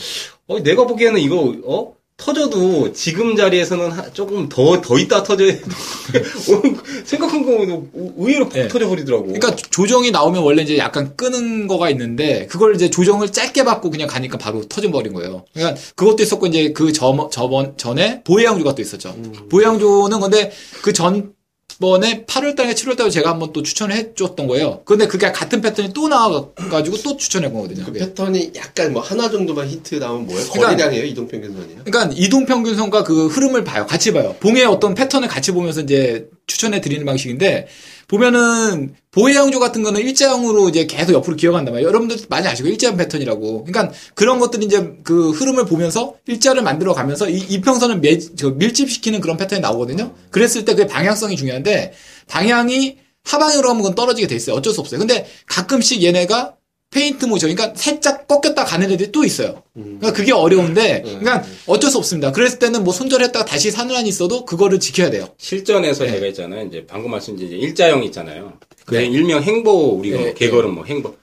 어, 내가 보기에는 이거 어 터져도 지금 자리에서는 하- 조금 더 더 있다 터져야 어, 생각한 거는 의외로 푹 네. 터져버리더라고. 그러니까 조정이 나오면 원래 이제 약간 끄는 거가 있는데 그걸 이제 조정을 짧게 받고 그냥 가니까 바로 터져버린 거예요. 그러니까 그것도 있었고 이제 그 저, 저번 전에 보혜양조가 또 있었죠. 보혜양조는 근데 그전 번에 8월달에 7월달에 제가 한번 또 추천을 해줬던 거예요. 근데 그게 같은 패턴이 또 나와가지고 또 추천해 거거든요. 그 그게. 패턴이 약간 뭐 하나 정도만 히트 나오면 뭐예요? 그러니까- 거리량이에요? 이동평균선이요? 그러니까 이동평균선과 그 흐름을 봐요. 같이 봐요. 봉의 어떤 패턴을 같이 보면서 이제 추천해 드리는 방식인데 보면은 보혜양조 같은 거는 일자형으로 이제 계속 옆으로 기어간단 말이에요. 여러분들 많이 아시고 일자형 패턴이라고. 그러니까 그런 것들이 이제 그 흐름을 보면서 일자를 만들어 가면서 이 이평선을 매, 저 밀집시키는 그런 패턴이 나오거든요. 그랬을 때그 방향성이 중요한데 방향이 하방으로 하면 그건 떨어지게 돼 있어요. 어쩔 수 없어요. 근데 가끔씩 얘네가 페인트 모션, 그러니까 살짝 꺾였다 가는 애들이 또 있어요. 그러니까 그게 어려운데, 그러니까 어쩔 수 없습니다. 그랬을 때는 뭐 손절했다가 다시 사느란이 있어도 그거를 지켜야 돼요. 실전에서 네. 제가 있잖아요. 이제 방금 말씀드린 이제 일자형 있잖아요. 그 네. 일명 행보 우리가 네, 개걸은 뭐 행보.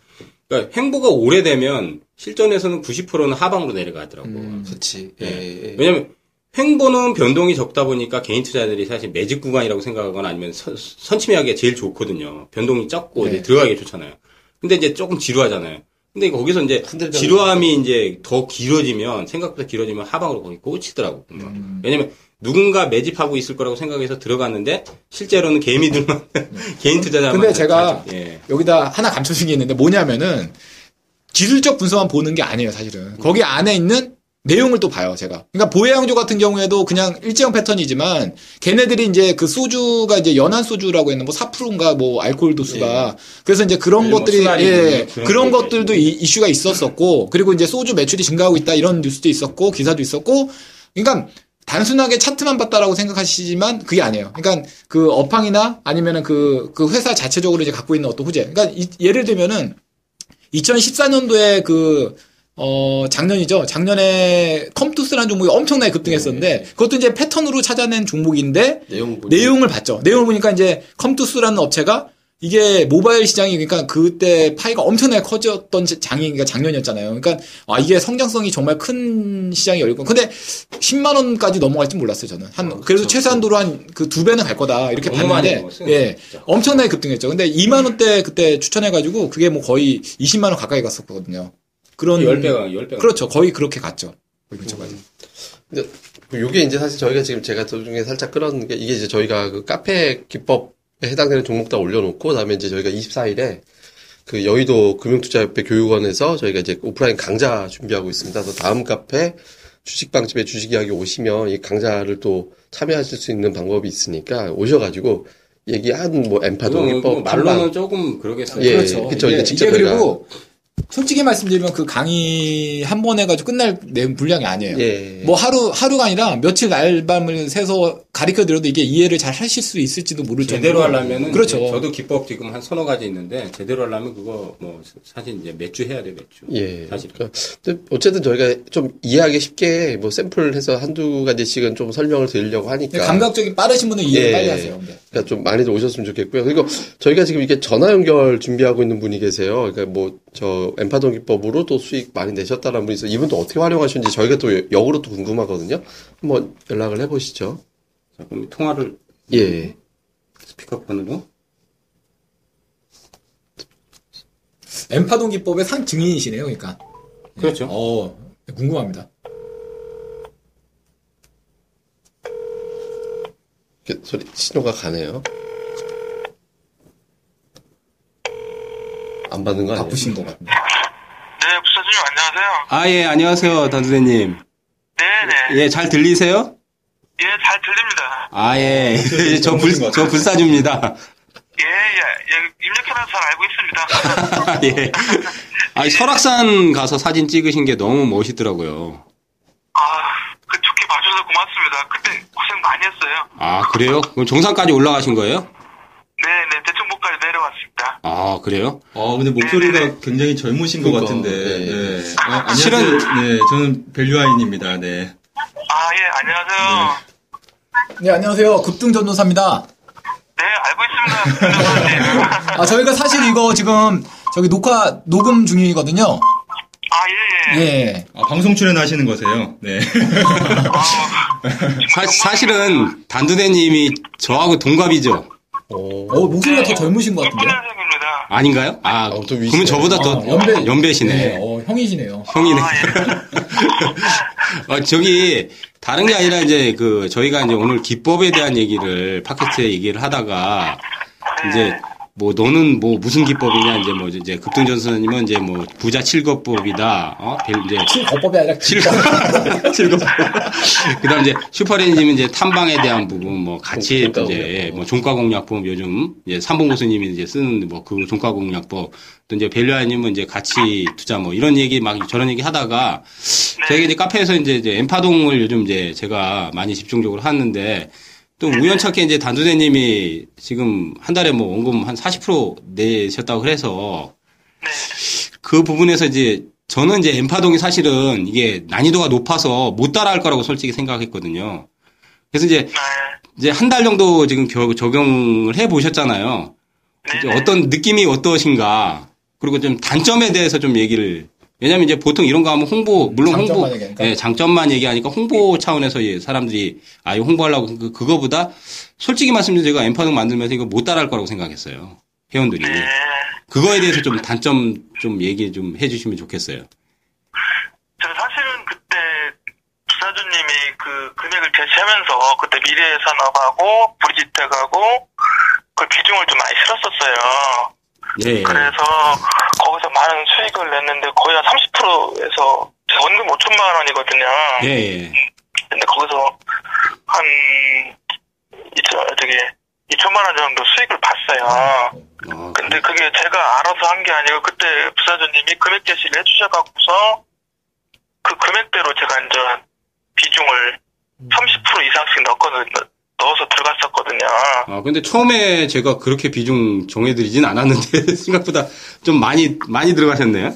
그러니까 행보가 오래되면 실전에서는 90%는 하방으로 내려가더라고. 음. 그렇지. 예. 예, 예. 왜냐면 횡보는 변동이 적다 보니까 개인 투자들이 사실 매직 구간이라고 생각하거나 아니면 선, 선침하기가 제일 좋거든요. 변동이 적고 네. 들어가기 좋잖아요. 근데 이제 조금 지루하잖아요. 근데 거기서 이제 지루함이 이제 더 길어지면 생각보다 길어지면 하방으로 거기 꽂히더라고. 금방. 왜냐면 누군가 매집하고 있을 거라고 생각해서 들어갔는데 실제로는 개미들만 개인 투자자만 근데 제가 예. 여기다 하나 감춰준 게 있는데 뭐냐면은 기술적 분석만 보는 게 아니에요, 사실은. 거기 안에 있는 내용을 또 봐요, 제가. 그러니까 보혜양조 같은 경우에도 그냥 일제형 패턴이지만 걔네들이 이제 그 소주가 이제 연한 소주라고 했는 뭐 4%인가 뭐 알코올 도수가 그래서 이제 그런 예, 뭐 것들이 예, 뭐 그런 그런 거 것들도 이, 이슈가 있었었고 그리고 이제 소주 매출이 증가하고 있다 이런 뉴스도 있었고 기사도 있었고 그러니까 단순하게 차트만 봤다라고 생각하시지만 그게 아니에요. 그러니까 그 업황이나 아니면은 그, 그 회사 자체적으로 이제 갖고 있는 어떤 호재. 그러니까 이- 예를 들면은 2014년도에 그, 어, 작년이죠. 작년에 컴투스라는 종목이 엄청나게 급등했었는데 그것도 이제 패턴으로 찾아낸 종목인데 내용 내용을 봤죠. 내용을 보니까 이제 컴투스라는 업체가 이게 모바일 시장이 그러니까 그때 파이가 엄청나게 커졌던 장이 그러니까 작년이었잖아요. 그러니까 아 이게 성장성이 정말 큰 시장이 거. 근데 10만 원까지 넘어갈지 몰랐어요 저는. 한 아, 그래서 그쵸. 최소한도로 한 그 두 배는 갈 거다 이렇게 봤는데 예 진짜. 엄청나게 급등했죠. 근데 2만 원대 그때 추천해가지고 그게 뭐 거의 20만 원 가까이 갔었거든요. 그런 10배가 10배가 그렇죠. 거의 그렇게 갔죠. 거의 근처까지. 근데 요게 이제 사실 저희가 지금 제가 도중에 살짝 끌었는 게 이게 이제 저희가 그 카페 기법에 해당되는 종목 다 올려놓고 그다음에 이제 저희가 24일에 그 여의도 금융투자협회 교육원에서 저희가 이제 오프라인 강좌 준비하고 있습니다. 그래서 다음 카페 주식방집에 주식 이야기 오시면 이 강좌를 또 참여하실 수 있는 방법이 있으니까 오셔가지고 얘기한 뭐 엠파 그건 동기법 뭐 말로는 조금 그러겠어요. 예, 그렇죠. 그쵸. 이게, 이제 직접 이게 그리고 솔직히 말씀드리면 그 강의 한 번 해가지고 끝날 내용 분량이 아니에요. 예. 뭐 하루 하루가 아니라 며칠 날밤을 새서 가르쳐 드려도 이게 이해를 잘 하실 수 있을지도 모를 제대로 정도로. 하려면은 그렇죠. 이제 저도 기법 지금 한 서너 가지 있는데 제대로 하려면 그거 뭐 사실 이제 몇 주 해야 돼 몇 주. 예. 사실. 그러니까 어쨌든 저희가 좀 이해하기 쉽게 뭐 샘플해서 한두 가지씩은 좀 설명을 드리려고 하니까. 감각적이 빠르신 분은 이해를 예. 빨리 하세요. 근데. 그러니까 좀 많이들 오셨으면 좋겠고요. 그리고 저희가 지금 이게 전화 연결 준비하고 있는 분이 계세요. 그러니까 뭐 저 엠파동 기법으로 또 수익 많이 내셨다는 분이 있어요. 이분도 어떻게 활용하시는지 저희가 또 역으로 또 궁금하거든요. 한번 연락을 해보시죠. 자, 그럼 통화를 예. 스피커폰으로 엠파동 기법의 상 증인이시네요. 그러니까. 그렇죠. 어 궁금합니다. 소리 신호가 가네요. 안 받는 거 아니에요? 바쁘신 것 같은데. 네, 부사장님 안녕하세요. 아, 예, 안녕하세요, 단수대님. 네네. 예, 잘 들리세요? 예, 잘 들립니다. 아, 예. 저 불, 저 불사주입니다. 예, 예, 예, 입력해놔서 잘 알고 있습니다. 예. 아, 설악산 가서 사진 찍으신 게 너무 멋있더라고요. 아, 그 좋게 봐주셔서 고맙습니다. 그때 고생 많이 했어요. 아, 그래요? 그럼 정상까지 올라가신 거예요? 네 네, 대청봉까지 내려왔습니다. 아, 그래요? 어, 근데 목소리가 굉장히 젊으신 것 그러니까, 같은데. 네. 네. 아, 안녕하세요. 실은- 네, 저는 밸류아인입니다. 네. 아, 예, 안녕하세요. 네 안녕하세요. 급등 전도사입니다. 네, 알고 있습니다. 아 저희가 사실 이거 지금 저기 녹화 녹음 중이거든요. 아, 예, 예. 예. 아, 방송 출연하시는 거세요? 네. 사, 사실은 단두대님이 저하고 동갑이죠? 어, 어 목소리가 더 젊으신 것 같은데. 69년생입니다. 아닌가요? 아, 어, 또 위시네. 그러면 저보다 더 어, 연배- 연배시네. 네, 어 형이시네요. 형이네. 아, 예. 어, 저기 다른 게 아니라 이제 그 저희가 이제 오늘 기법에 대한 얘기를 팟캐스트에 얘기를 하다가 이제 뭐 너는 뭐 무슨 기법이냐 이제 뭐 이제 급등전선님은 이제 뭐 부자 칠거법이다. 어? 벨- 이제 칠거법이 아니라 칠거 칠거. 그다음 이제 슈퍼레인님은 이제 탐방에 대한 부분 뭐 같이 종가 이제 공략법. 뭐 종가 공략법 요즘 이제 삼봉 교수님이 이제 쓰는 뭐 그 종가 공략법 또 이제 벨류아님은 이제 같이 투자 뭐 이런 얘기 막 저런 얘기 하다가 저희가 이제 카페에서 이제, 이제 엠파동을 요즘 이제 제가 많이 집중적으로 하는데 또또 우연찮게 이제 단두대님이 지금 한 달에 뭐 원금 한 40% 내셨다고 그래서 네. 그 부분에서 이제 저는 이제 엠파동이 사실은 이게 난이도가 높아서 못 따라할 거라고 솔직히 생각했거든요. 그래서 이제 네. 이제 한 달 정도 지금 겨- 적용을 해 보셨잖아요. 네네. 어떤 느낌이 어떠신가? 그리고 좀 단점에 대해서 좀 얘기를 왜냐면 이제 보통 이런 거 하면 홍보 물론 홍보 장점만 얘기하니까. 예, 장점만 얘기하니까 홍보 차원에서 예, 사람들이 아 이거 홍보하려고 그, 그거보다 솔직히 말씀드리면 제가 엠파동 만들면서 이거 못 따라할 거라고 생각했어요. 회원들이. 네. 그거에 대해서 좀 단점 좀 얘기 좀 해주시면 좋겠어요. 제가 사실은 그때 부사주님이 그 금액을 제시하면서 그때 미래 산업하고 브리지텍하고 그 비중을 좀 많이 실었었어요. 예. 그래서 거기서 많은 수익을 냈는데 거의 한 30%에서 원금 5천만 원이거든요. 예, 예. 근데 거기서 한 2천 저기 2천만 원 정도 수익을 봤어요. 어, 근데 그게 제가 알아서 한 게 아니고 그때 부사장님이 금액 제시를 해주셔갖고서 그 금액대로 제가 이제 비중을 30% 이상씩 넣거든 넣어서 들어갔었거든요. 아, 근데 처음에 제가 그렇게 비중 정해드리진 않았는데, 생각보다 좀 많이, 많이 들어가셨네요?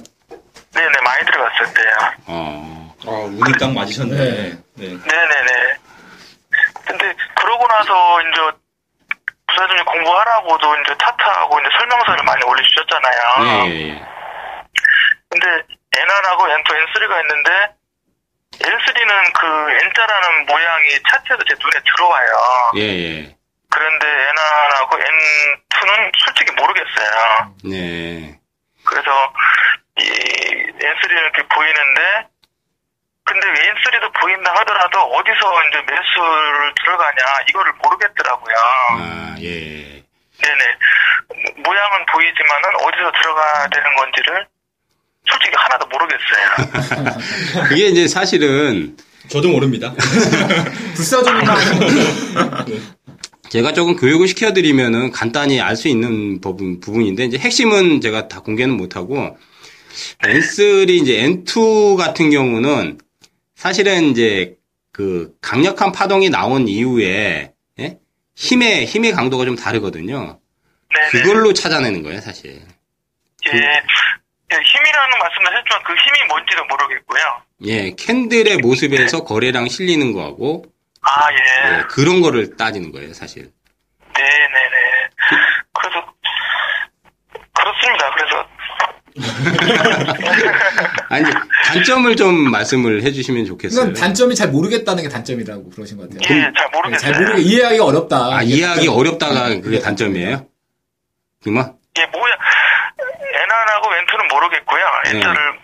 네네 많이 들어갔을 때요. 어, 아, 운이 딱 맞으셨네. 네. 네. 네네네. 근데 그러고 나서 이제 부사장님 공부하라고도 이제 차트하고 이제 설명서를 많이 올려주셨잖아요. 예, 예, 예. 근데 N1하고 N2, N3가 있는데 N3는 그 N자라는 모양이 차트에서 제 눈에 들어와요. 예, 예. 그런데 N1하고 N2는 솔직히 모르겠어요. 네. 그래서 이 N3는 이렇게 보이는데 근데 N3도 보인다 하더라도 어디서 이제 매수를 들어가냐 이거를 모르겠더라고요. 아, 예. 네네. 모양은 보이지만은 어디서 들어가야 되는 건지를 솔직히 하나도 모르겠어요. 그게 이제 사실은 저도 모릅니다. 불사조님만 하시는 제가 조금 교육을 시켜드리면은 간단히 알 수 있는 부분, 부분인데, 이제 핵심은 제가 다 공개는 못하고, N3, 이제 N2 같은 경우는 사실은 이제 그 강력한 파동이 나온 이후에, 예? 힘의, 힘의 강도가 좀 다르거든요. 네네. 그걸로 찾아내는 거예요, 사실. 예, 예, 힘이라는 말씀을 했지만 그 힘이 뭔지도 모르겠고요. 예, 캔들의 모습에서 거래량 실리는 거하고, 아, 예. 예, 그런 거를 따지는 거예요, 사실. 네 네 네. 그 래서, 그렇습니다. 그래서, 아니, 단점을 좀 말씀을 해주시면 좋겠어요. 그건 단점이 잘 모르겠다는 게 단점이라고 그러신 것 같아요. 예, 잘 모르겠어요. 잘 모르게 이해하기가 어렵다. 아, 이해하기 단점. 어렵다가 그게 단점이에요? 정말? 예, 뭐야. N1하고 N2는 모르겠고요. 네. N자를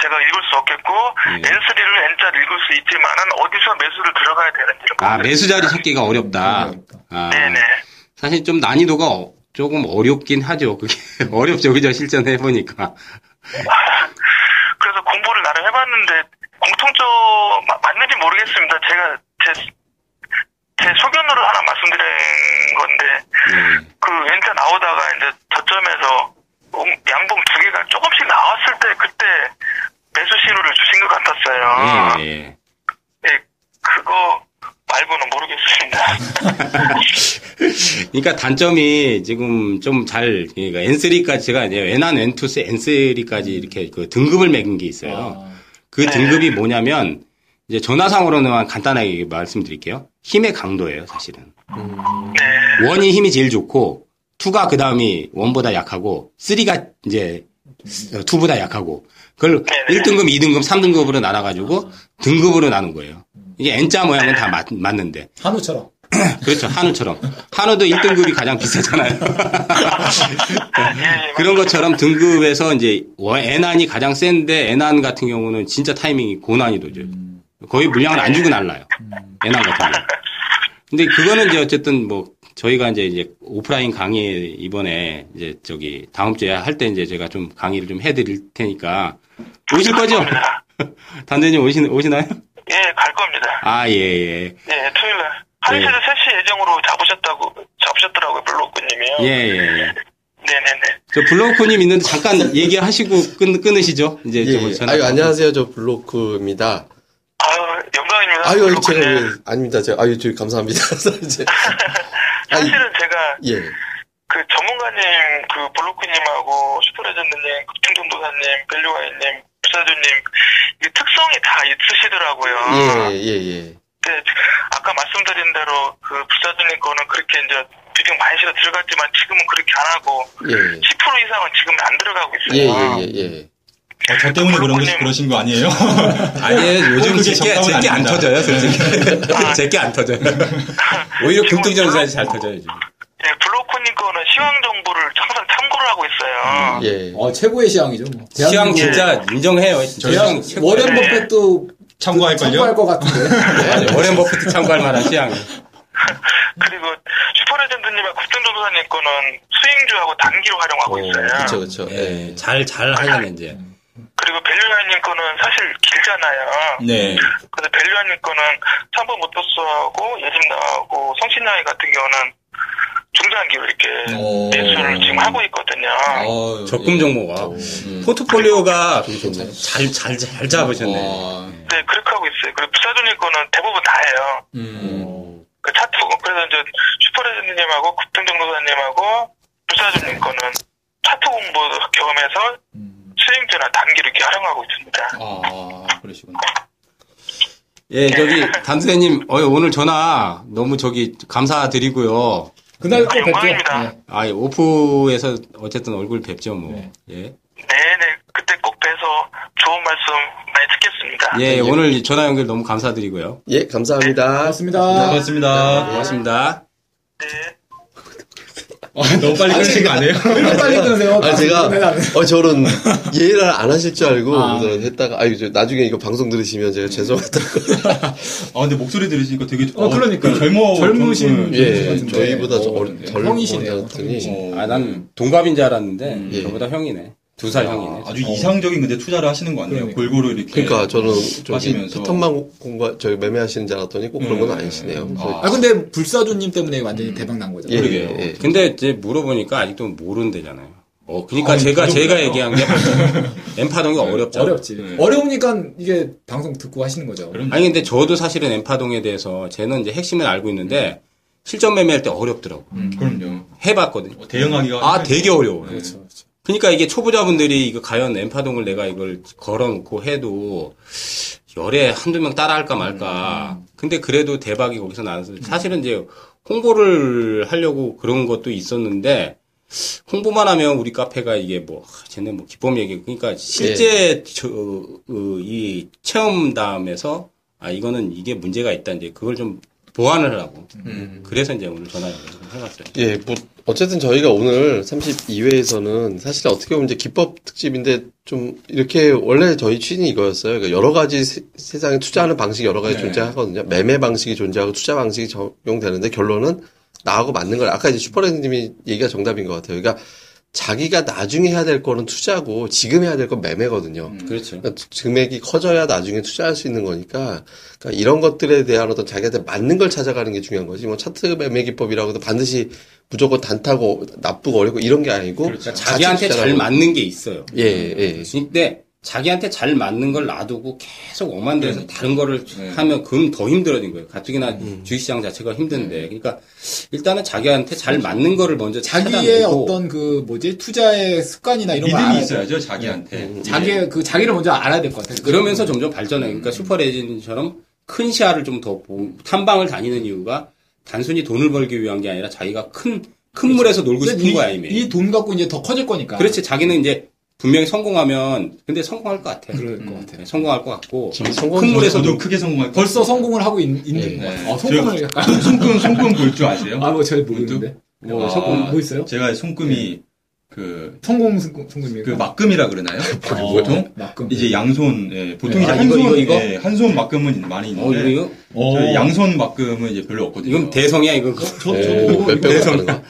제가 읽을 수 없겠고, 네. N3를 N자를 읽을 수 있지만은 어디서 매수를 들어가야 되는지를 아, 모르겠어요. 매수 자리 찾기가 어렵다. 어렵다. 아, 네네. 사실 좀 난이도가 어- 조금 어렵긴 하죠. 그게 어렵죠. 그죠? 실전 해보니까. 그래서 공부를 나름 해봤는데 공통점 마- 맞는지 모르겠습니다. 제가 제, 제 소견으로 하나 말씀드린 건데 네. 그 왼자 나오다가 이제 저점에서 음, 양봉 두 개가 조금씩 나왔을 때 그때 매수 신호를 같았어요. 예, 예. 예, 그거 말고는 모르겠습니다. 그러니까 단점이 지금 좀 잘, 그러니까 N3까지 제가 이제 N1, N2, N3까지 이렇게 그 등급을 매긴 게 있어요. 아, 그 등급이 뭐냐면, 이제 전화상으로는 간단하게 말씀드릴게요. 힘의 강도예요, 사실은. 네. 원이 힘이 제일 좋고, 투가 그 다음이 원보다 약하고, 쓰리가 이제 투보다 약하고, 그걸 네네. 1등급, 2등급, 3등급으로 나눠가지고 등급으로 나눈 거예요. 이게 N자 모양은 다 맞, 맞는데. 한우처럼. 그렇죠. 한우처럼. 한우도 1등급이 가장 비싸잖아요. 예, 그런 것처럼 등급에서 이제 N안이 가장 센데 N안 같은 경우는 진짜 타이밍이 고난이도죠. 거의 물량을 안 주고 날라요. N안 같은 경우. 근데 그거는 이제 어쨌든 뭐 저희가 이제 이제 오프라인 강의 이번에 이제 저기 다음 주에 할 때 이제 제가 좀 강의를 좀 해드릴 테니까 오실 거죠? 단대님 오시, 오시나요? 예, 갈 겁니다. 아, 예, 예. 예, 토요일 날. 1시에서 3시 예정으로 잡으셨다고, 잡으셨더라고요, 블로그님이요. 예, 예, 예. 네네네. 저 블로커님 있는데 잠깐 얘기하시고 끊, 끊으시죠? 이제 예, 저 예. 아유, 안녕하세요. 저 블로크입니다. 아유, 영광입니다. 아유, 제가 블로코님. 왜, 아닙니다. 제가, 아유, 저 감사합니다. 이제, 아니, 사실은 제가 예. 그 전문가님, 그 블로크님하고 슈퍼레전드님, 급등전도사님, 밸류와이님, 부사주님 이 특성이 다 있으시더라고요. 예, 예, 예. 근데 아까 말씀드린 대로 그 부사주님 거는 그렇게 이제 비중 많이 실어 들어갔지만 지금은 그렇게 안 하고 예. 10% 이상은 지금 안 들어가고 예, 있어요. 예, 예, 예. 어, 저 때문에 그런 거. 그러신 거 아니에요? 아니에요. 요즘 제게 정답은 제게 안. 터져요, 솔직히. 제게 안 터져요. 오히려 금통전사에 잘 터져요, 지금. 예, 블로코님 거는 시황 정보를 항상 참고를 하고 있어요. 예. 어, 최고의 시황이죠. 뭐. 시황 진짜 인정해요. 진짜 시황. 워렌 버핏도 참고할걸요? 참고할 것 같은데. 맞아요. 워렌 버핏 참고할 만한 시황. 그리고 슈퍼레전드님과 급등전도사님 거는 스윙주하고 단기로 활용하고 어, 있어요. 그쵸, 그쵸. 예, 예. 잘, 잘 하려면 이제. 그리고 밸류아님 거는 사실 길잖아요. 네. 그래서 밸류아님 거는 삼보모터스하고 예집 나하고 성신양회 같은 경우는 중장기로 이렇게 오. 매수를 지금 하고 있거든요. 어, 적금 종목아. 포트폴리오가 잘, 잘, 잘 잡으셨네. 어, 네, 그렇게 하고 있어요. 그리고 부사주님 거는 대부분 다 해요. 음. 그 차트, 그래서 이제 슈퍼레전드님하고 급등정도사님하고 부사주님 거는 차트 공부 경험해서 스윙주나 단기로 이렇게 활용하고 있습니다. 아, 그러시구나. 예, 저기, 담수님, 어, 오늘 전화 너무 저기 감사드리고요. 그날 또 뵙죠. 영광입니다. 네. 아, 오프에서 어쨌든 얼굴 뵙죠, 뭐. 네. 예. 네네, 그때 꼭 뵈서 좋은 말씀 많이 듣겠습니다. 예, 오늘 전화 연결 너무 감사드리고요. 예, 감사합니다. 고맙습니다. 고맙습니다. 고맙습니다. 네. 아, 너무 빨리 끊으신 거 아니에요? 왜 빨리 끊으세요? 아, 제가, 네, 나는. 어, 저는 이해를 안 하실 줄 알고, 아. 했다가, 아유, 저 나중에 이거 방송 들으시면 제가 죄송하다고. 아, 근데 목소리 들으시니까 되게 어, 그러니까요. 젊어 젊으신 좀- 예, 같은데. 저희보다 좀 어, 네. 덜 형이시네요. 보았더니, 어, 아, 난 동갑인 줄 알았는데, 예. 저보다 형이네. 두 살 형이네. 아, 아주 이상적인 근데 투자를 하시는 것 같네요. 그러니까. 골고루 이렇게. 그러니까 저는 저기 하시면서. 패턴만 공부, 저기 매매하시는 줄 알았더니 꼭 그런 건 음. 아니시네요. 그래서 아, 근데 불사조님 때문에 완전히 대박 난 거죠. 예, 그러게요. 예, 예. 근데 이제 물어보니까 아직도 모른대잖아요. 어, 그니까 아, 제가, 그 제가? 얘기한 게, 엠파동이 어렵잖아. 어렵지. 네. 어려우니까 이게 방송 듣고 하시는 거죠. 그럼- 아니, 근데 저도 사실은 엠파동에 대해서, 쟤는 이제 핵심을 알고 있는데, 실전 매매할 때 어렵더라고. 음, 그럼요. 해봤거든요. 어, 대응하기가. 아, 되게 어려워요. 그렇죠. 그렇죠. 그러니까 이게 초보자분들이 이거 과연 엠파동을 내가 이걸 걸어놓고 해도 열에 한두 명 따라할까 말까. 근데 그래도 대박이 거기서 나서 사실은 이제 홍보를 하려고 그런 것도 있었는데 홍보만 하면 우리 카페가 이게 뭐 아, 쟤네 뭐 기법 얘기 그러니까 실제 저, 어, 이 체험담에서 아 이거는 이게 문제가 있다 이제 그걸 좀 보완을 하라고. 그래서 이제 오늘 전화 연결을 좀 해봤어요. 예, 뭐, 어쨌든 저희가 오늘 32회에서는 사실 어떻게 보면 이제 기법 특집인데 좀 이렇게 원래 저희 취지는 이거였어요. 그러니까 여러 가지 세, 세상에 투자하는 방식이 여러 가지 네. 존재하거든요. 매매 방식이 존재하고 투자 방식이 적용되는데 결론은 나하고 맞는 걸 아까 이제 슈퍼레드님이 얘기가 정답인 것 같아요. 그러니까 자기가 나중에 해야 될 거는 투자고 지금 해야 될 건 매매거든요. 그렇죠. 그러니까 금액이 커져야 나중에 투자할 수 있는 거니까 그러니까 이런 것들에 대한 어떤 자기한테 맞는 걸 찾아가는 게 중요한 거지 뭐 차트 매매 기법이라고 해도 반드시 무조건 단타고 나쁘고 어렵고 이런 게 아니고 같이 자기한테 잘. 맞는 게 있어요. 예, 예. 근데 자기한테 잘 맞는 걸 놔두고 계속 오만 데서 음. 다른 거를 네. 하면 그럼 더 힘들어진 거예요. 가뜩이나 음. 주식시장 자체가 힘든데. 그러니까 일단은 자기한테 잘 맞는 거를 먼저 자기의 찾아내고 어떤 그 뭐지 투자의 습관이나 이런 거 믿음이 알아야 있어야죠, 자기한테. 예. 자기의 그 자기를 먼저 알아야 될 것 같아요. 그러면서 점점 발전해. 그러니까 슈퍼레진처럼 큰 시야를 좀 더 탐방을 다니는 이유가 단순히 돈을 벌기 위한 게 아니라 자기가 큰, 큰 물에서 놀고 싶은 거야, 이미. 이 돈 갖고 이제 더 커질 거니까. 그렇지. 자기는 이제 분명히 성공하면, 근데 성공할 것 같아. 그럴 것 같아요. 네, 성공할 것 같고. 성공 큰 물에서 저도 놀 크게 성공할 것 벌써 성공을 하고 있, 는 예. 것 같아요. 네. 어, 성공을 저- 약간. 손금, 손금 볼 줄 아세요? 아, 뭐, 잘 모르는데. 뭐 아, 성공, 뭐 있어요? 제가 손금이 그, 성공, 성공, 성공입니까? 그 막금이라 그러나요? 보통? 막금. 이제 양손, 예, 보통 네. 이제 아, 한 이거, 손, 이거, 이거? 예, 한손 막금은 많이 어, 있는데, 이거, 저 양손 막금은 이제 별로 없거든요. 이건 대성이야, 이거. 저, 예, 저, 몇 배고 가는 거?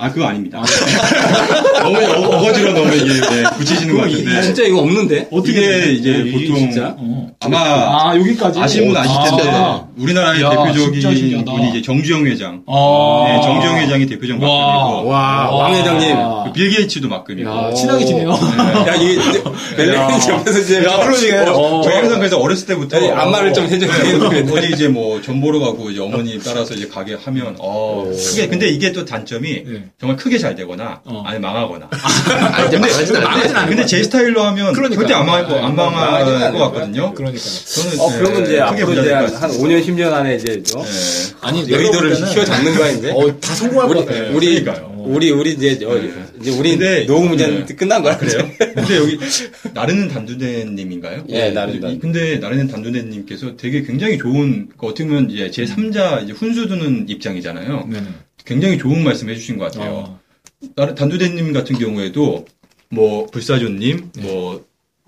아, 그거 아닙니다. 너무 어- 어거지로 너무 이게 예, 붙이시는 것 같은데. 진짜 이거 없는데? 어떻게 이제 이게 보통 진짜? 어. 아마 아, 여기까지? 아시는 분 아실 텐데 아, 우리나라의 야, 대표적인. 분이 이제 정주영 회장. 아. 네, 정주영 회장이 대표적 와. 막금이고 와, 왕 회장님. 아. 빌 게이츠도 막금이고. 야, 친하게 지내요. 야, 이게, 벨레인 옆에서 이제. 야, 그러니까 어. 저희 항상 그래서 어렸을 때부터 아니, 안마를 좀 해줘야 어디 이제 뭐 전 보러 가고 이제 어머님 따라서 이제 가게 하면 어 크게 근데 이게 또 단점이 네. 정말 크게 잘 되거나 어. 아니 망하거나. 아니, 이제 망하진 않아요. 근데 제 스타일로 하면 그러니까요. 절대 안 망할 거, 안 망하진 망할 않을 것것 같거든요. 그러니까요. 저는 어, 그러면 이제 네, 앞으로 이제 될 한, 것한 같습니다. 5년, 10년 안에 이제, 어? 네. 아니, 여의도를 내가 볼 때는- 휘어 잡는 거야, 이제. 어, 다 성공할 것 같아. 우리, 우리, 그러니까요. 우리, 우리 이제, 어, 이제 우리 근데- 노후 문제는 네. 끝난 거야. 그래요? 근데 여기 나르는 단두대님인가요? 예, 나르는 이- 근데 나르는 단두대님께서 되게 굉장히 좋은 그 어떻게 보면 이제 제 3자 이제 훈수 두는 입장이잖아요. 네네. 굉장히 좋은 말씀 해주신 것 같아요. 어. 나르 단두대님 같은 경우에도 뭐 불사조님, 네. 뭐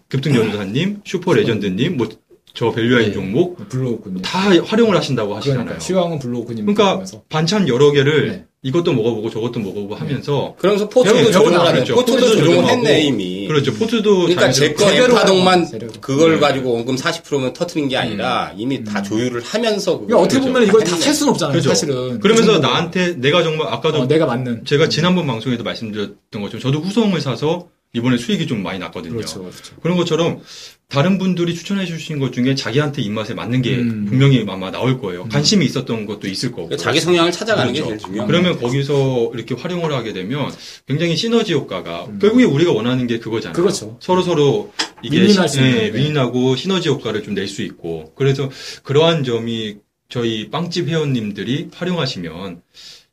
급등 연주사님, 슈퍼 레전드님, 뭐 저 밸류아인 네. 종목 블루오크님. 다 활용을 하신다고 하시잖아요. 그러니까 시황은 블루오크님. 그러니까 하면서. 반찬 여러 개를 네. 이것도 먹어보고 저것도 먹어보고 하면서 그러면서 포트도 배우고 조종을 배우고 하네. 하죠. 포트도 포트도 조종을 조종하고. 했네, 이미. 그렇죠. 포트도 그러니까 제 자연스럽게 거 제대로 엠파동만 제대로. 그걸 네. 가지고 원금 40%면 터트린 게 아니라 이미 다 조율을 하면서 그걸 그러니까 어떻게 보면 이걸 다 했네. 살 수는 없잖아요, 그렇죠. 사실은. 그러면서 그 정도로. 나한테 내가 정말 아까도 어, 내가 맞는. 제가 지난번 방송에도 말씀드렸던 것처럼 저도 후성을 사서 이번에 수익이 좀 많이 났거든요. 그렇죠, 그렇죠. 그런 것처럼 다른 분들이 추천해 주신 것 중에 자기한테 입맛에 맞는 게 음. 분명히 아마 나올 거예요. 관심이 있었던 것도 있을 거고. 그러니까 자기 성향을 찾아가는 게 그렇죠. 제일 중요한 그러면 거기서 이렇게 활용을 하게 되면 굉장히 시너지 효과가 음. 결국에 우리가 원하는 게 그거잖아요. 그렇죠. 서로 서로 이게 윈윈할 시- 수 있는, 예, 네. 윈윈하고 시너지 효과를 좀 낼 수 있고 그래서 그러한 점이 저희 빵집 회원님들이 활용하시면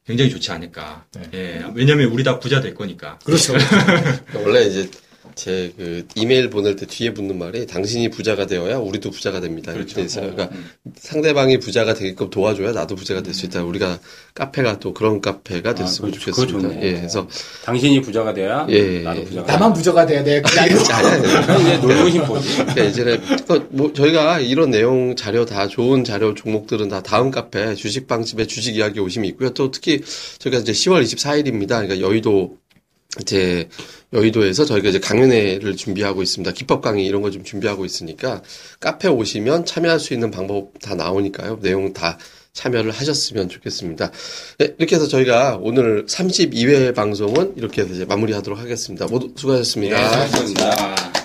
굉장히 좋지 않을까. 네. 예, 왜냐하면 우리 다 부자 될 거니까. 그렇죠. 원래 이제 제 그 이메일 보낼 때 뒤에 붙는 말이 당신이 부자가 되어야 우리도 부자가 됩니다. 이렇게 돼 있어요. 그러니까 상대방이 부자가 되게끔 도와줘야 나도 부자가 될 수 있다. 우리가 카페가 또 그런 카페가 됐으면 그렇죠. 그거 좋겠습니다. 좋네. 예, 그래서 당신이 부자가 돼야 예, 나도 예. 부자가 나만 부자가 돼야 돼. 그건 이제 놀고 싶어지. 그러니까 이제는 그뭐 저희가 이런 내용 자료 다 좋은 자료 종목들은 다 다음 카페 주식방집에 주식 이야기 오심이 있고요. 또 특히 저희가 이제 10월 24일입니다. 그러니까 여의도 이제 여의도에서 저희가 이제 강연회를 준비하고 있습니다. 기법 강의 이런 거 좀 준비하고 있으니까 카페 오시면 참여할 수 있는 방법 다 나오니까요. 내용 다 참여를 하셨으면 좋겠습니다. 네, 이렇게 해서 저희가 오늘 32회 방송은 이렇게 해서 이제 마무리하도록 하겠습니다. 모두 수고하셨습니다. 네, 수고하셨습니다.